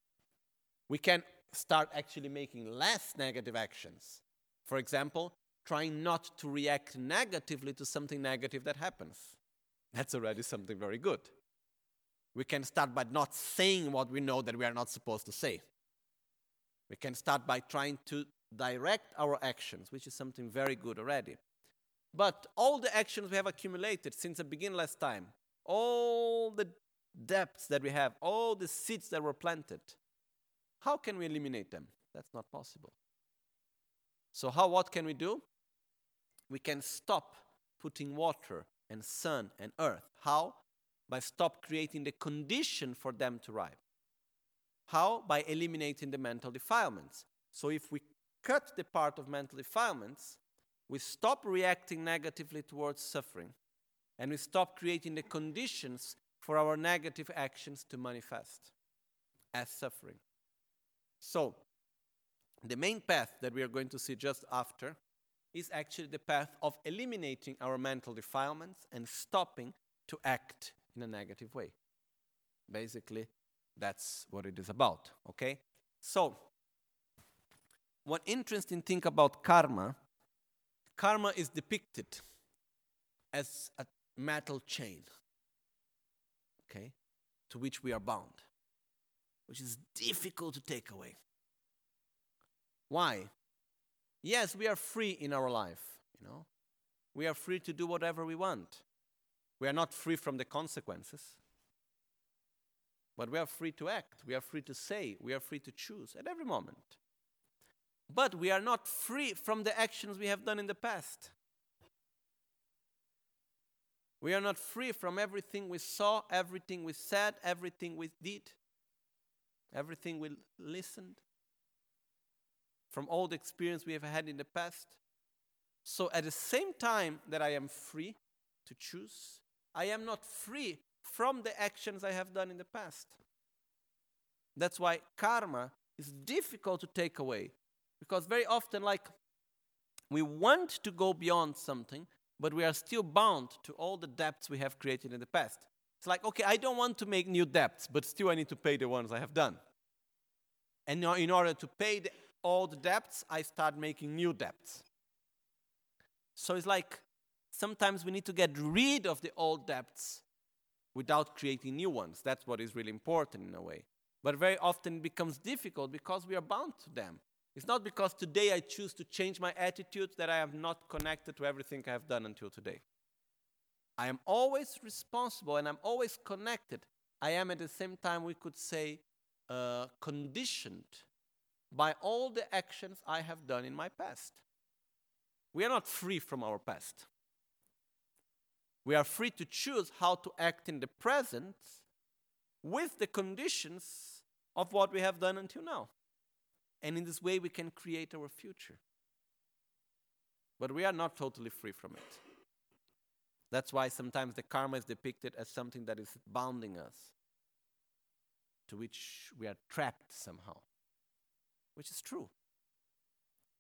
Speaker 2: We can start actually making less negative actions. For example, trying not to react negatively to something negative that happens. That's already something very good. We can start by not saying what we know that we are not supposed to say. We can start by trying to direct our actions, which is something very good already. But all the actions we have accumulated since the beginning last time, all the depths that we have, all the seeds that were planted, how can we eliminate them? That's not possible. So how what can we do? We can stop putting water and sun and earth. How? By stop creating the condition for them to ripe. How? By eliminating the mental defilements. So if we cut the part of mental defilements, we stop reacting negatively towards suffering and we stop creating the conditions for our negative actions to manifest as suffering. So, the main path that we are going to see just after is actually the path of eliminating our mental defilements and stopping to act in a negative way. Basically, that's what it is about, okay? So, one interesting thing about karma karma is depicted as a metal chain, okay, to which we are bound, which is difficult to take away. Why? Yes, we are free in our life, you know. We are free to do whatever we want. We are not free from the consequences. But we are free to act, we are free to say, we are free to choose at every moment. But we are not free from the actions we have done in the past. We are not free from everything we saw, everything we said, everything we did, everything we listened, from all the experience we have had in the past. So, at the same time that I am free to choose, I am not free from the actions I have done in the past. That's why karma is difficult to take away because very often, like, we want to go beyond something, but we are still bound to all the debts we have created in the past. It's like, okay, I don't want to make new debts, but still I need to pay the ones I have done. And in order to pay the, the debts, I start making new debts. So it's like sometimes we need to get rid of the old debts without creating new ones. That's what is really important in a way. But very often it becomes difficult because we are bound to them. It's not because today I choose to change my attitude that I am not connected to everything I have done until today. I am always responsible and I'm always connected. I am at the same time, we could say, uh, conditioned by all the actions I have done in my past. We are not free from our past. We are free to choose how to act in the present with the conditions of what we have done until now. And in this way, we can create our future. But we are not totally free from it. That's why sometimes the karma is depicted as something that is bounding us, to which we are trapped somehow, which is true.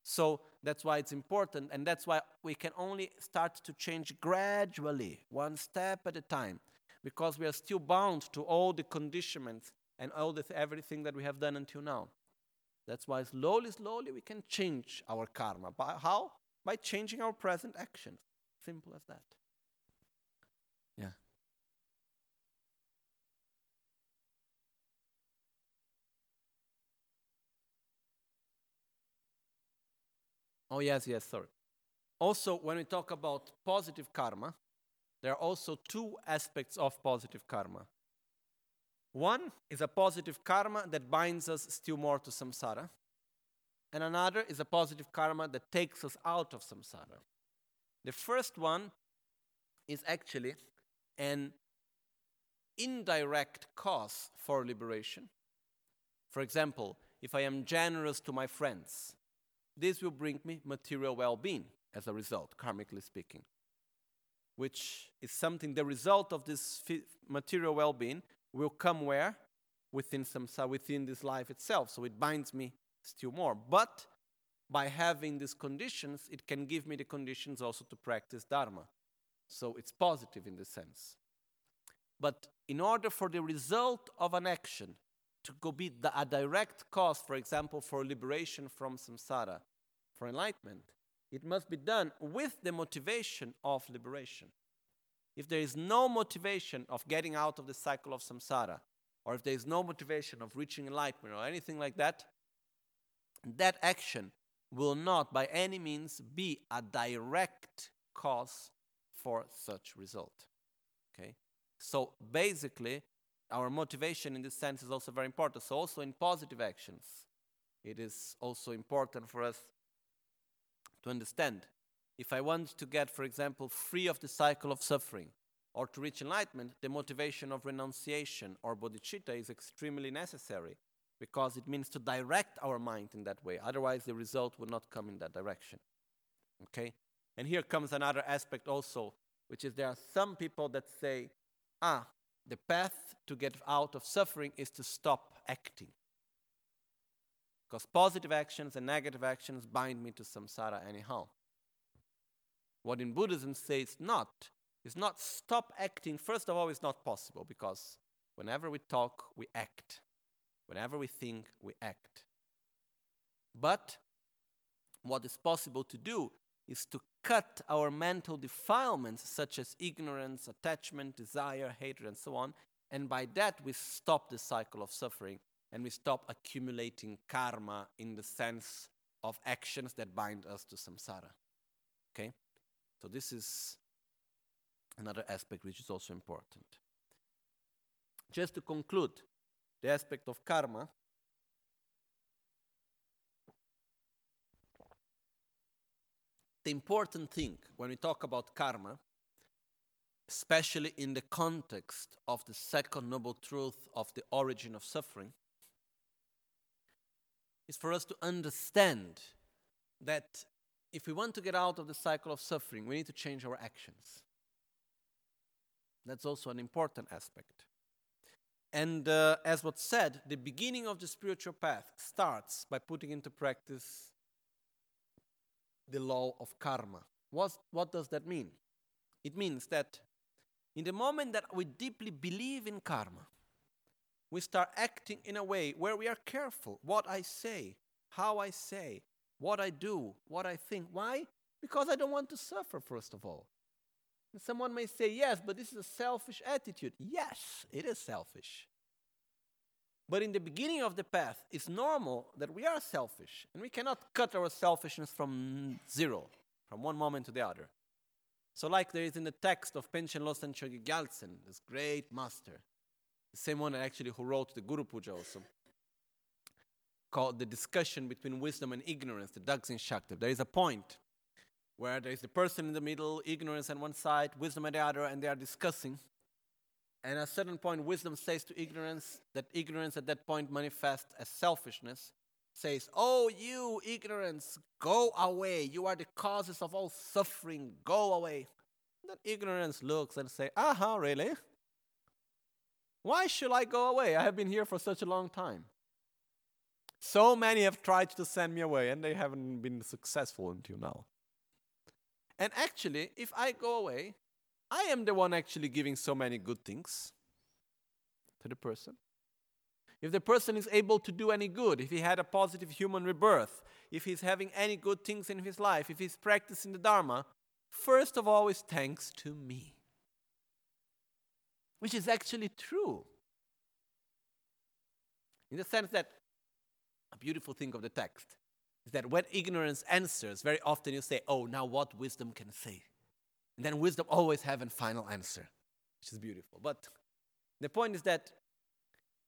Speaker 2: So that's why it's important, and that's why we can only start to change gradually, one step at a time, because we are still bound to all the conditionments and all the everything that we have done until now. That's why slowly, slowly we can change our karma. By how? By changing our present actions. Simple as that. Oh, yes, yes, sorry. Also, when we talk about positive karma, there are also two aspects of positive karma. One is a positive karma that binds us still more to samsara, and another is a positive karma that takes us out of samsara. The first one is actually an indirect cause for liberation. For example, if I am generous to my friends, this will bring me material well being as a result, karmically speaking, which is something, the result of this material well being will come where? Within, some, within this life itself. So it binds me still more. But by having these conditions, it can give me the conditions also to practice Dharma. So it's positive in this sense. But in order for the result of an action to go be the, a direct cause, for example, for liberation from samsara, for enlightenment, it must be done with the motivation of liberation. If there is no motivation of getting out of the cycle of samsara, or if there is no motivation of reaching enlightenment or anything like that, that action will not by any means be a direct cause for such result. Okay? So basically, our motivation in this sense is also very important. So also in positive actions, it is also important for us to understand. If I want to get, for example, free of the cycle of suffering or to reach enlightenment, the motivation of renunciation or bodhicitta is extremely necessary because it means to direct our mind in that way. Otherwise, the result will not come in that direction. Okay? And here comes another aspect also, which is there are some people that say, ah, the path to get out of suffering is to stop acting. Because positive actions and negative actions bind me to samsara anyhow. What in Buddhism says not is not stop acting. First of all, it's not possible because whenever we talk, we act. Whenever we think, we act. But what is possible to do is to cut our mental defilements, such as ignorance, attachment, desire, hatred, and so on. And by that, we stop the cycle of suffering and we stop accumulating karma in the sense of actions that bind us to samsara. Okay? So, this is another aspect which is also important. Just to conclude, the aspect of karma, the important thing when we talk about karma, especially in the context of the second noble truth of the origin of suffering, is for us to understand that if we want to get out of the cycle of suffering, we need to change our actions. That's also an important aspect. And uh, as was said, the beginning of the spiritual path starts by putting into practice the law of karma. What, what does that mean? It means that in the moment that we deeply believe in karma, we start acting in a way where we are careful what I say, how I say, what I do, what I think. Why? Because I don't want to suffer, first of all. And someone may say, yes, but this is a selfish attitude. Yes, it is selfish. But in the beginning of the path, it's normal that we are selfish, and we cannot cut our selfishness from zero, from one moment to the other. So, like there is in the text of Panchen Losang Chogi this great master, the same one actually who wrote the Guru Puja also, called The Discussion Between Wisdom and Ignorance, the Dagzin Shakti. There is a point where there is the person in the middle, ignorance on one side, wisdom on the other, and they are discussing. And at a certain point, wisdom says to ignorance that ignorance at that point manifests as selfishness, says, Oh, you ignorance, go away. You are the causes of all suffering. Go away. That ignorance looks and say, Aha, really? Why should I go away? I have been here for such a long time. So many have tried to send me away, and they haven't been successful until now. And actually, if I go away, I am the one actually giving so many good things to the person. If the person is able to do any good, if he had a positive human rebirth, if he's having any good things in his life, if he's practicing the Dharma, first of all is thanks to me. Which is actually true. In the sense that a beautiful thing of the text is that when ignorance answers, very often you say, Oh, now what wisdom can say? And then wisdom always have a final answer, which is beautiful. But the point is that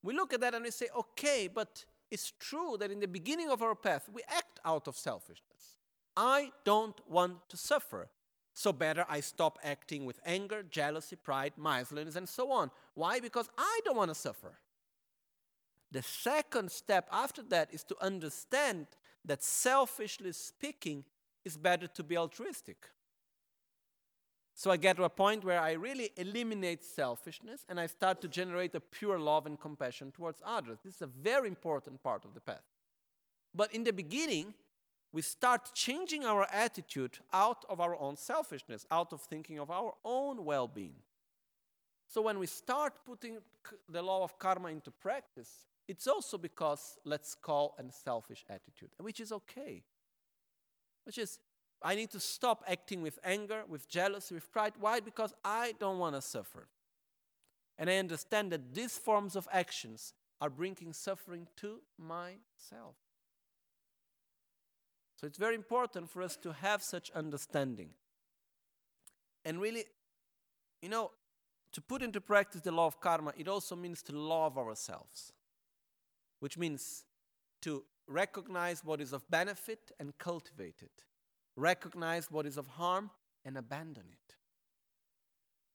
Speaker 2: we look at that and we say, okay, but it's true that in the beginning of our path, we act out of selfishness. I don't want to suffer. So better I stop acting with anger, jealousy, pride, miserliness, and so on. Why? Because I don't want to suffer. The second step after that is to understand that selfishly speaking, it's better to be altruistic. So I get to a point where I really eliminate selfishness and I start to generate a pure love and compassion towards others. This is a very important part of the path. But in the beginning, we start changing our attitude out of our own selfishness, out of thinking of our own well being. So when we start putting the law of karma into practice, it's also because, let's call, a selfish attitude, which is okay. Which is, I need to stop acting with anger, with jealousy, with pride. Why? Because I don't want to suffer. And I understand that these forms of actions are bringing suffering to myself. So it's very important for us to have such understanding. And really, you know, to put into practice the law of karma, it also means to love ourselves, which means to recognize what is of benefit and cultivate it, recognize what is of harm and abandon it.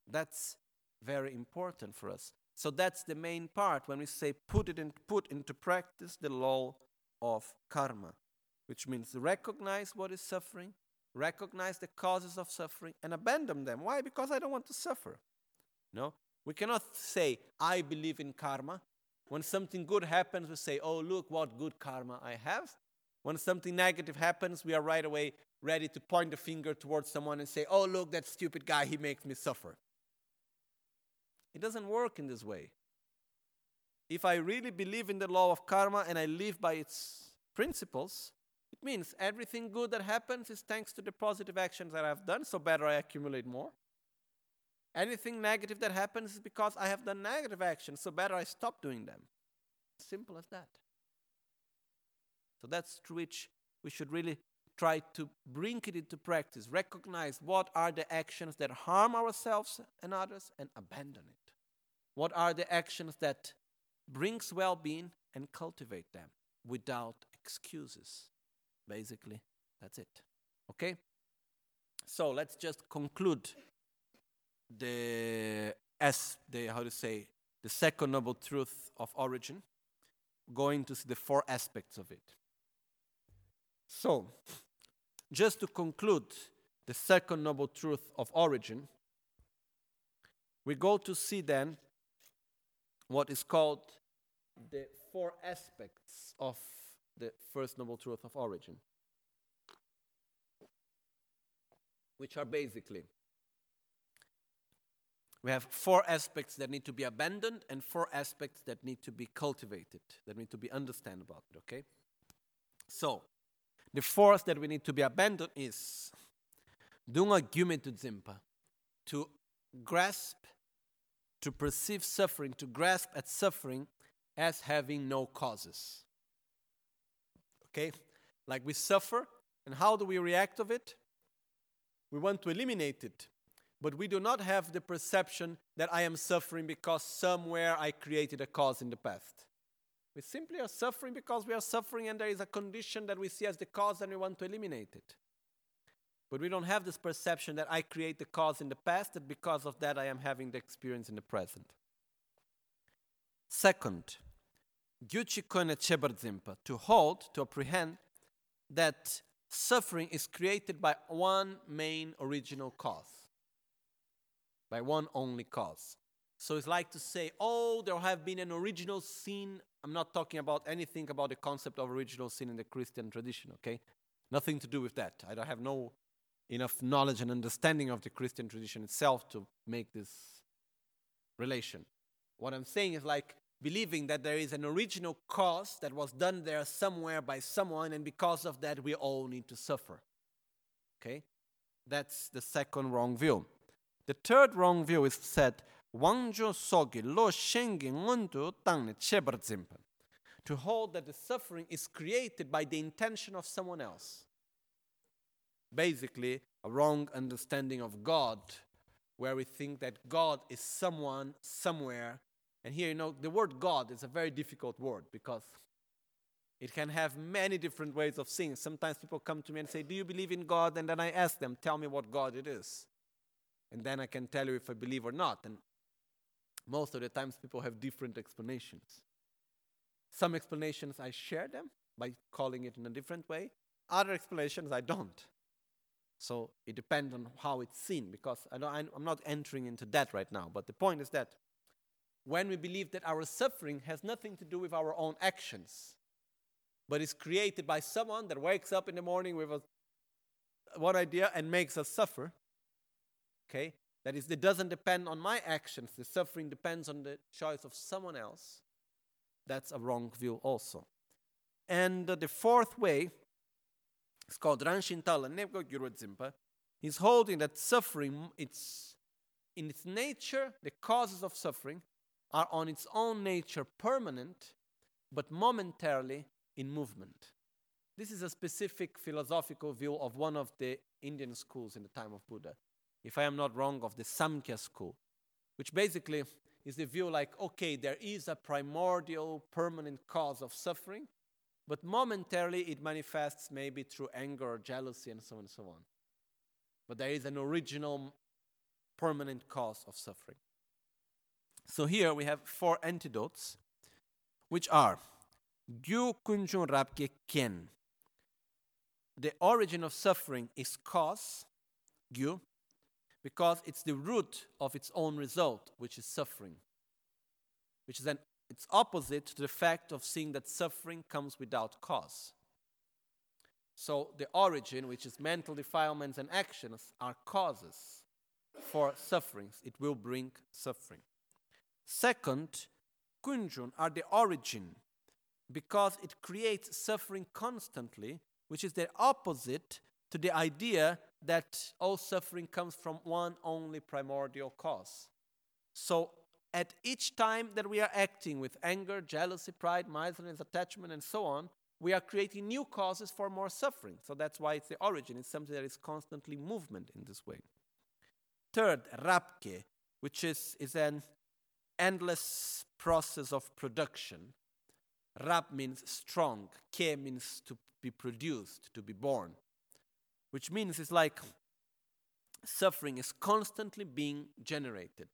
Speaker 2: That's very important for us. So that's the main part when we say put it in, put into practice the law of karma which means recognize what is suffering, recognize the causes of suffering, and abandon them. Why? Because I don't want to suffer. No? We cannot say, I believe in karma. When something good happens, we say, oh, look what good karma I have. When something negative happens, we are right away ready to point the finger towards someone and say, oh, look, that stupid guy, he makes me suffer. It doesn't work in this way. If I really believe in the law of karma and I live by its principles, it means everything good that happens is thanks to the positive actions that I've done, so better I accumulate more. Anything negative that happens is because I have done negative actions, so better I stop doing them. Simple as that. So that's which we should really try to bring it into practice, recognize what are the actions that harm ourselves and others, and abandon it. What are the actions that brings well-being and cultivate them without excuses. Basically, that's it. Okay? So let's just conclude the as the how to say the second noble truth of origin, going to see the four aspects of it. So, just to conclude the second noble truth of origin, we go to see then what is called the four aspects of the first noble truth of origin, which are basically we have four aspects that need to be abandoned and four aspects that need to be cultivated, that need to be understood about it, okay? So, the fourth that we need to be abandoned is dunga zimpa, to grasp, to perceive suffering, to grasp at suffering as having no causes. Okay? Like we suffer, and how do we react of it? We want to eliminate it. But we do not have the perception that I am suffering because somewhere I created a cause in the past. We simply are suffering because we are suffering and there is a condition that we see as the cause and we want to eliminate it. But we don't have this perception that I create the cause in the past, that because of that I am having the experience in the present. Second, to hold, to apprehend that suffering is created by one main original cause, by one only cause. So it's like to say, oh, there have been an original sin. I'm not talking about anything about the concept of original sin in the Christian tradition, okay? Nothing to do with that. I don't have no enough knowledge and understanding of the Christian tradition itself to make this relation. What I'm saying is like believing that there is an original cause that was done there somewhere by someone, and because of that, we all need to suffer. Okay? That's the second wrong view. The third wrong view is said, Wangjo sogi lo shengi ngondu tangne chebarzimpan. To hold that the suffering is created by the intention of someone else. Basically, a wrong understanding of God, where we think that God is someone, somewhere, And here, you know, the word God is a very difficult word because it can have many different ways of seeing. Sometimes people come to me and say, Do you believe in God? And then I ask them, Tell me what God it is. And then I can tell you if I believe or not. And most of the times, people have different explanations. Some explanations I share them by calling it in a different way, other explanations I don't. So it depends on how it's seen because I I'm not entering into that right now. But the point is that when we believe that our suffering has nothing to do with our own actions, but is created by someone that wakes up in the morning with a, one idea and makes us suffer, okay? That is, it doesn't depend on my actions, the suffering depends on the choice of someone else. That's a wrong view, also. And uh, the fourth way is called Ranshintal and Zimpa. He's holding that suffering, it's in its nature, the causes of suffering are on its own nature permanent, but momentarily in movement. This is a specific philosophical view of one of the Indian schools in the time of Buddha. If I am not wrong, of the Samkhya school, which basically is the view like, okay, there is a primordial permanent cause of suffering, but momentarily it manifests maybe through anger or jealousy and so on and so on. But there is an original permanent cause of suffering. So here we have four antidotes, which are Gyu Kunjun Rabke Ken. The origin of suffering is cause, Gyu, because it's the root of its own result, which is suffering, which is an it's opposite to the fact of seeing that suffering comes without cause. So the origin, which is mental defilements and actions, are causes for sufferings. It will bring suffering. Second, kunjun are the origin because it creates suffering constantly, which is the opposite to the idea that all suffering comes from one only primordial cause. So, at each time that we are acting with anger, jealousy, pride, miserliness, attachment, and so on, we are creating new causes for more suffering. So that's why it's the origin. It's something that is constantly movement in this way. Third, rapke, which is, is an endless process of production. Rap means strong, ke means to be produced, to be born, which means it's like suffering is constantly being generated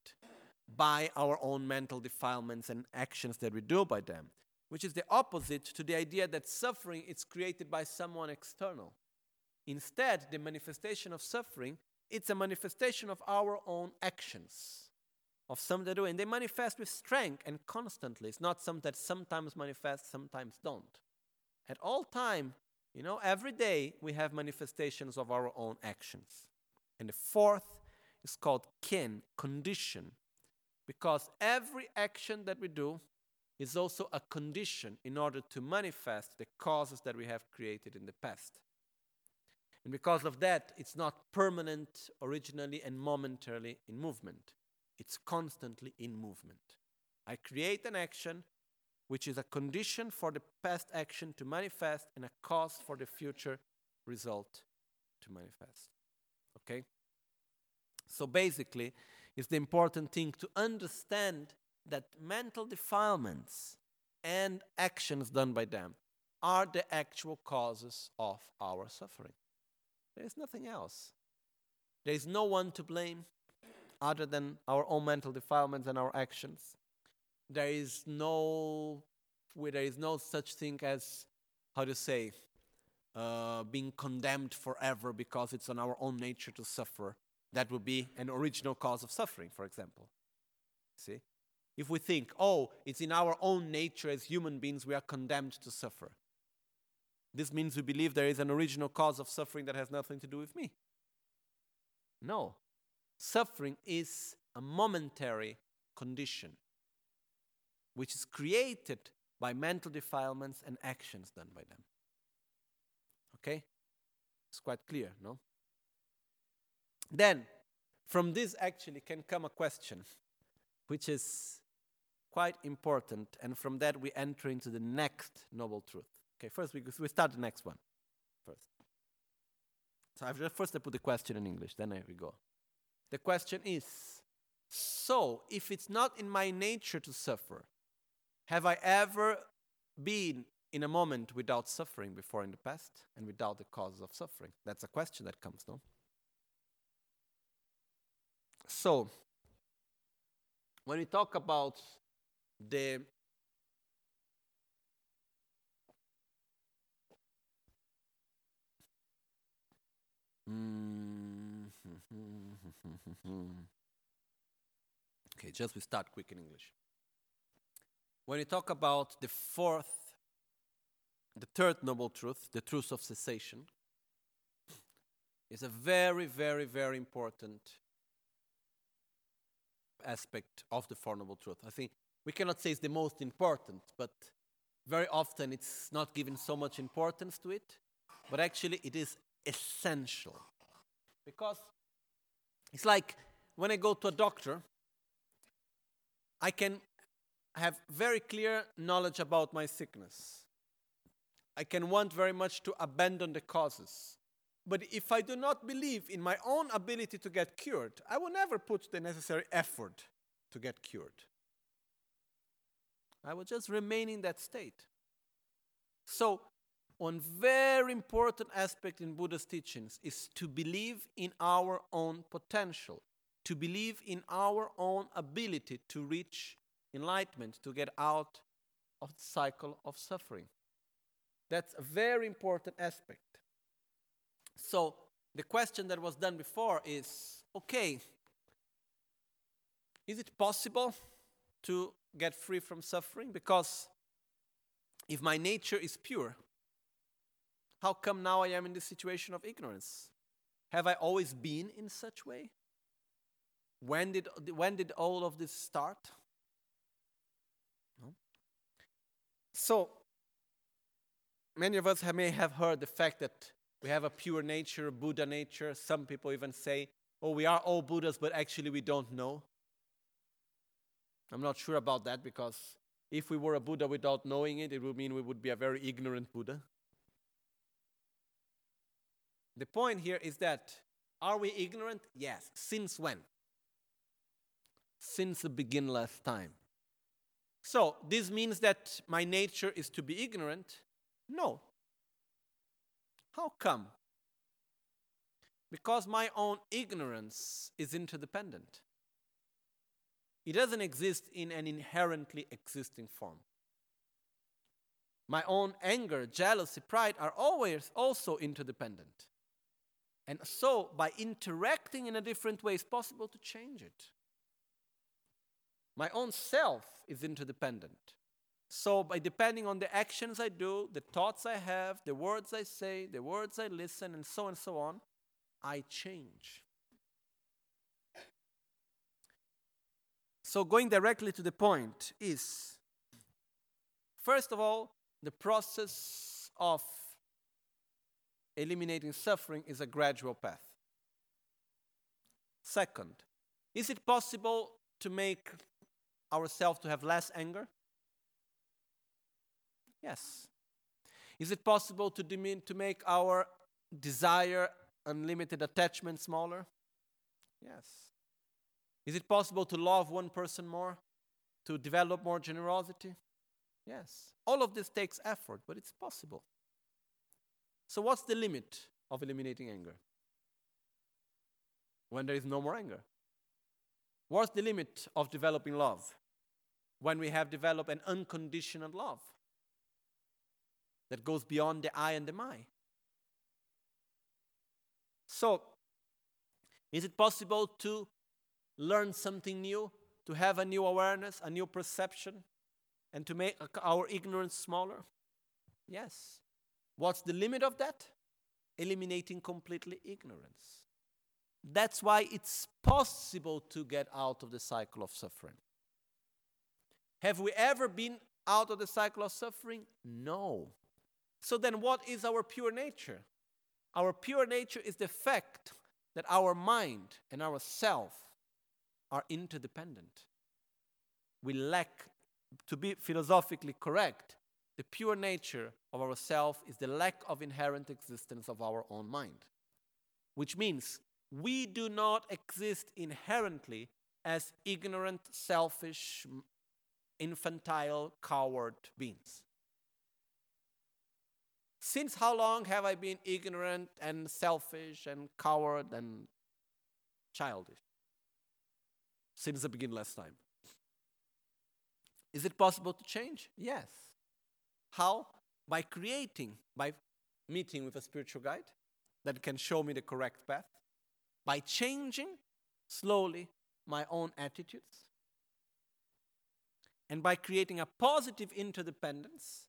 Speaker 2: by our own mental defilements and actions that we do by them, which is the opposite to the idea that suffering is created by someone external. Instead, the manifestation of suffering, it's a manifestation of our own actions of some that do, and they manifest with strength and constantly. It's not some that sometimes manifest, sometimes don't. At all time, you know, every day we have manifestations of our own actions. And the fourth is called kin, condition, because every action that we do is also a condition in order to manifest the causes that we have created in the past. And because of that, it's not permanent originally and momentarily in movement it's constantly in movement. I create an action which is a condition for the past action to manifest and a cause for the future result to manifest. Okay? So basically, it's the important thing to understand that mental defilements and actions done by them are the actual causes of our suffering. There is nothing else. There is no one to blame other than our own mental defilements and our actions. There is no, there is no such thing as, how to say, uh, being condemned forever because it's on our own nature to suffer. That would be an original cause of suffering, for example. See? If we think, oh, it's in our own nature as human beings we are condemned to suffer, this means we believe there is an original cause of suffering that has nothing to do with me. No, Suffering is a momentary condition which is created by mental defilements and actions done by them. Okay? It's quite clear, no? Then, from this actually can come a question which is quite important, and from that we enter into the next noble truth. Okay, first we, we start the next one first. So I've just first I put the question in English, then I we go. The question is So, if it's not in my nature to suffer, have I ever been in a moment without suffering before in the past and without the causes of suffering? That's a question that comes, no? So, when we talk about the mm-hmm. okay, just we start quick in English. When we talk about the fourth, the third noble truth, the truth of cessation, is a very, very, very important aspect of the Four Noble Truth. I think we cannot say it's the most important, but very often it's not given so much importance to it, but actually it is essential. Because it's like when I go to a doctor, I can have very clear knowledge about my sickness. I can want very much to abandon the causes. But if I do not believe in my own ability to get cured, I will never put the necessary effort to get cured. I will just remain in that state. So, one very important aspect in Buddha's teachings is to believe in our own potential, to believe in our own ability to reach enlightenment, to get out of the cycle of suffering. That's a very important aspect. So, the question that was done before is okay, is it possible to get free from suffering? Because if my nature is pure, how come now I am in this situation of ignorance? Have I always been in such way? When did, when did all of this start? No. So, many of us have, may have heard the fact that we have a pure nature, Buddha nature. Some people even say, oh, we are all Buddhas, but actually we don't know. I'm not sure about that because if we were a Buddha without knowing it, it would mean we would be a very ignorant Buddha. The point here is that are we ignorant? Yes. Since when? Since the beginless time. So, this means that my nature is to be ignorant? No. How come? Because my own ignorance is interdependent. It doesn't exist in an inherently existing form. My own anger, jealousy, pride are always also interdependent. And so, by interacting in a different way, it's possible to change it. My own self is interdependent. So, by depending on the actions I do, the thoughts I have, the words I say, the words I listen, and so on and so on, I change. So, going directly to the point is first of all, the process of eliminating suffering is a gradual path. Second, is it possible to make ourselves to have less anger? Yes. Is it possible to, dimin- to make our desire, unlimited attachment smaller? Yes. Is it possible to love one person more? To develop more generosity? Yes. All of this takes effort, but it's possible. So, what's the limit of eliminating anger? When there is no more anger. What's the limit of developing love? When we have developed an unconditional love that goes beyond the I and the my. So, is it possible to learn something new, to have a new awareness, a new perception, and to make our ignorance smaller? Yes. What's the limit of that? Eliminating completely ignorance. That's why it's possible to get out of the cycle of suffering. Have we ever been out of the cycle of suffering? No. So then, what is our pure nature? Our pure nature is the fact that our mind and our self are interdependent. We lack, to be philosophically correct, the pure nature of our self is the lack of inherent existence of our own mind. Which means we do not exist inherently as ignorant, selfish, infantile, coward beings. Since how long have I been ignorant and selfish and coward and childish? Since the beginning last time. Is it possible to change? Yes. How? By creating, by meeting with a spiritual guide that can show me the correct path, by changing slowly my own attitudes, and by creating a positive interdependence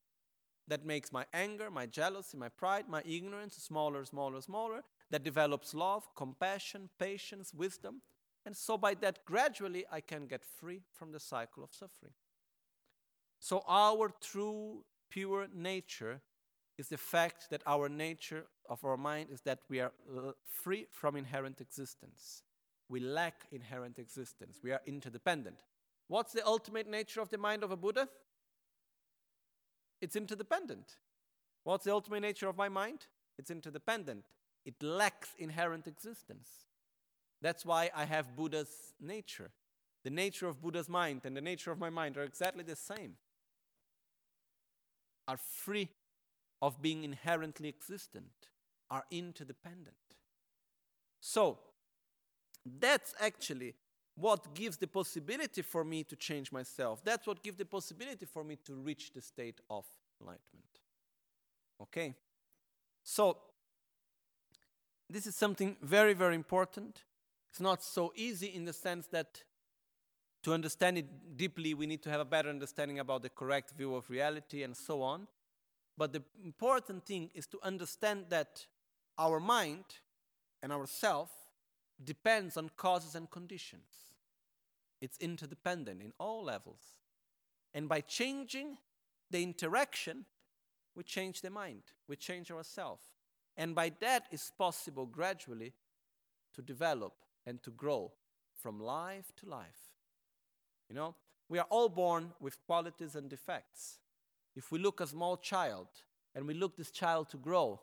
Speaker 2: that makes my anger, my jealousy, my pride, my ignorance smaller, smaller, smaller, that develops love, compassion, patience, wisdom. And so, by that, gradually, I can get free from the cycle of suffering. So, our true, pure nature is the fact that our nature of our mind is that we are uh, free from inherent existence. We lack inherent existence. We are interdependent. What's the ultimate nature of the mind of a Buddha? It's interdependent. What's the ultimate nature of my mind? It's interdependent. It lacks inherent existence. That's why I have Buddha's nature. The nature of Buddha's mind and the nature of my mind are exactly the same. Are free of being inherently existent, are interdependent. So, that's actually what gives the possibility for me to change myself. That's what gives the possibility for me to reach the state of enlightenment. Okay? So, this is something very, very important. It's not so easy in the sense that to understand it deeply, we need to have a better understanding about the correct view of reality and so on. But the important thing is to understand that our mind and our self depends on causes and conditions. It's interdependent in all levels. And by changing the interaction, we change the mind, we change ourselves. And by that, it's possible gradually to develop and to grow from life to life. You know, we are all born with qualities and defects. If we look a small child and we look this child to grow,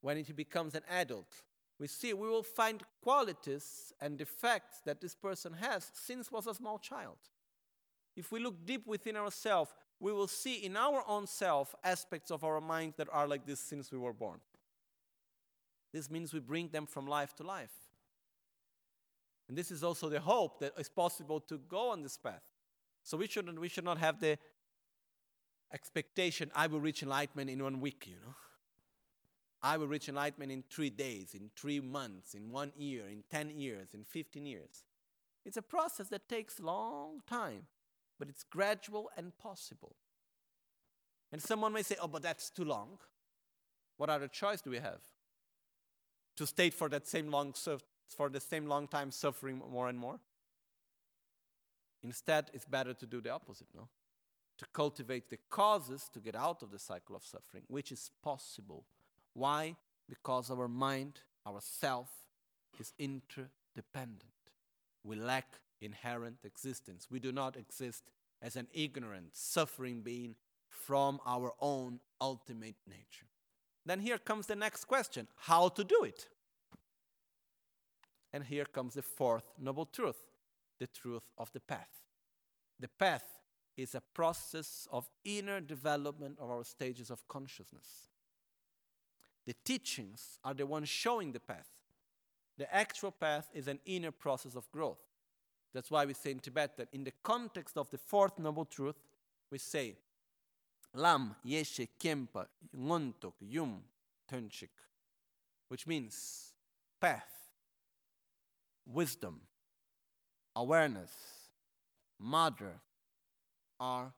Speaker 2: when he becomes an adult, we see we will find qualities and defects that this person has since was a small child. If we look deep within ourselves, we will see in our own self aspects of our mind that are like this since we were born. This means we bring them from life to life. And this is also the hope that it's possible to go on this path. So we shouldn't we should not have the expectation I will reach enlightenment in one week, you know. I will reach enlightenment in three days, in three months, in one year, in 10 years, in 15 years. It's a process that takes long time, but it's gradual and possible. And someone may say, oh, but that's too long. What other choice do we have? To stay for that same long for the same long time suffering more and more? Instead, it's better to do the opposite, no? To cultivate the causes to get out of the cycle of suffering, which is possible why? Because our mind, our self, is interdependent. We lack inherent existence. We do not exist as an ignorant, suffering being from our own ultimate nature. Then here comes the next question how to do it? And here comes the fourth noble truth the truth of the path. The path is a process of inner development of our stages of consciousness. The teachings are the ones showing the path. The actual path is an inner process of growth. That's why we say in Tibet that in the context of the fourth noble truth, we say, Lam yeshe kempa ngontok yum tunchik, which means path, wisdom, awareness, mother are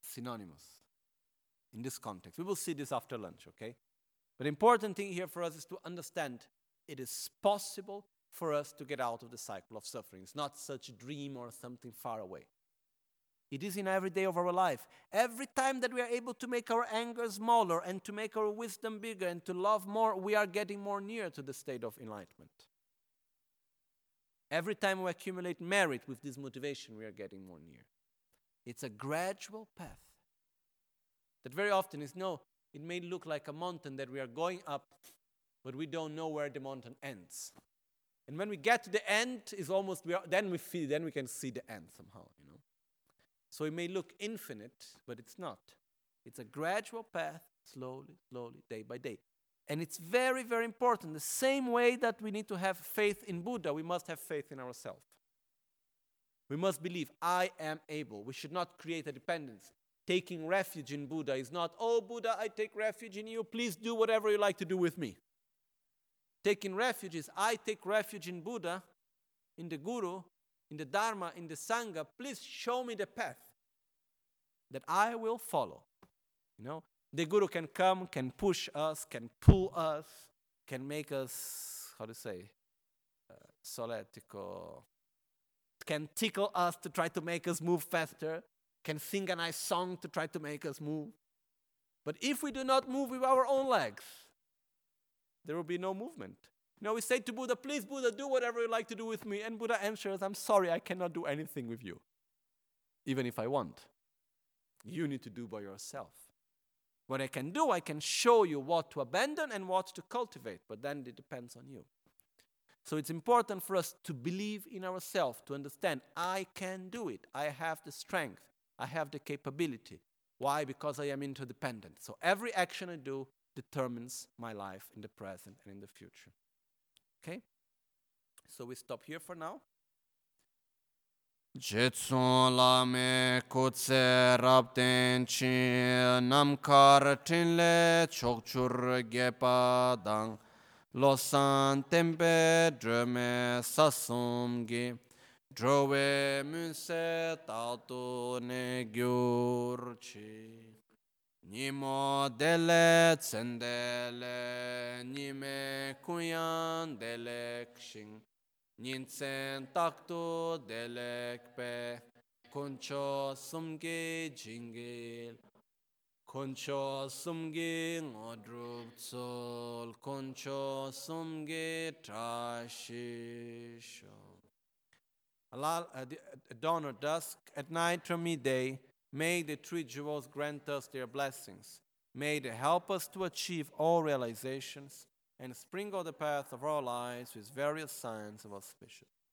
Speaker 2: synonymous in this context. We will see this after lunch, okay? But the important thing here for us is to understand it is possible for us to get out of the cycle of suffering. It's not such a dream or something far away. It is in every day of our life. Every time that we are able to make our anger smaller and to make our wisdom bigger and to love more, we are getting more near to the state of enlightenment. Every time we accumulate merit with this motivation, we are getting more near. It's a gradual path that very often is no, it may look like a mountain that we are going up, but we don't know where the mountain ends. And when we get to the end, is almost we are, then we feel then we can see the end somehow, you know. So it may look infinite, but it's not. It's a gradual path, slowly, slowly, day by day. And it's very, very important. The same way that we need to have faith in Buddha, we must have faith in ourselves. We must believe, I am able. We should not create a dependence. Taking refuge in Buddha is not, oh, Buddha, I take refuge in you. Please do whatever you like to do with me. Taking refuge is, I take refuge in Buddha, in the Guru, in the Dharma, in the Sangha. Please show me the path that I will follow. You know, the Guru can come, can push us, can pull us, can make us, how to say, uh, soletico, can tickle us to try to make us move faster, can sing a nice song to try to make us move. But if we do not move with our own legs, there will be no movement. Know, we say to Buddha, please, Buddha, do whatever you like to do with me. And Buddha answers, I'm sorry, I cannot do anything with you, even if I want. You need to do by yourself. What I can do, I can show you what to abandon and what to cultivate, but then it depends on you. So it's important for us to believe in ourselves, to understand I can do it. I have the strength, I have the capability. Why? Because I am interdependent. So every action I do determines my life in the present and in the future. Okay? So we stop here for now.
Speaker 1: Kutse chi dang tempe sasum gi Drove münse tatune gyurçi. Nimo dele tsendele, nime kuyan delek şin. Ninsen taktu delek pe, kunço sumgi cingil. Kunço sumgi ngodrup tsol, kunço sumgi
Speaker 2: taşişo. Uh, uh, at dawn or dusk, at night or midday, may the three jewels grant us their blessings. May they help us to achieve all realizations and sprinkle the path of our lives with various signs of auspicious.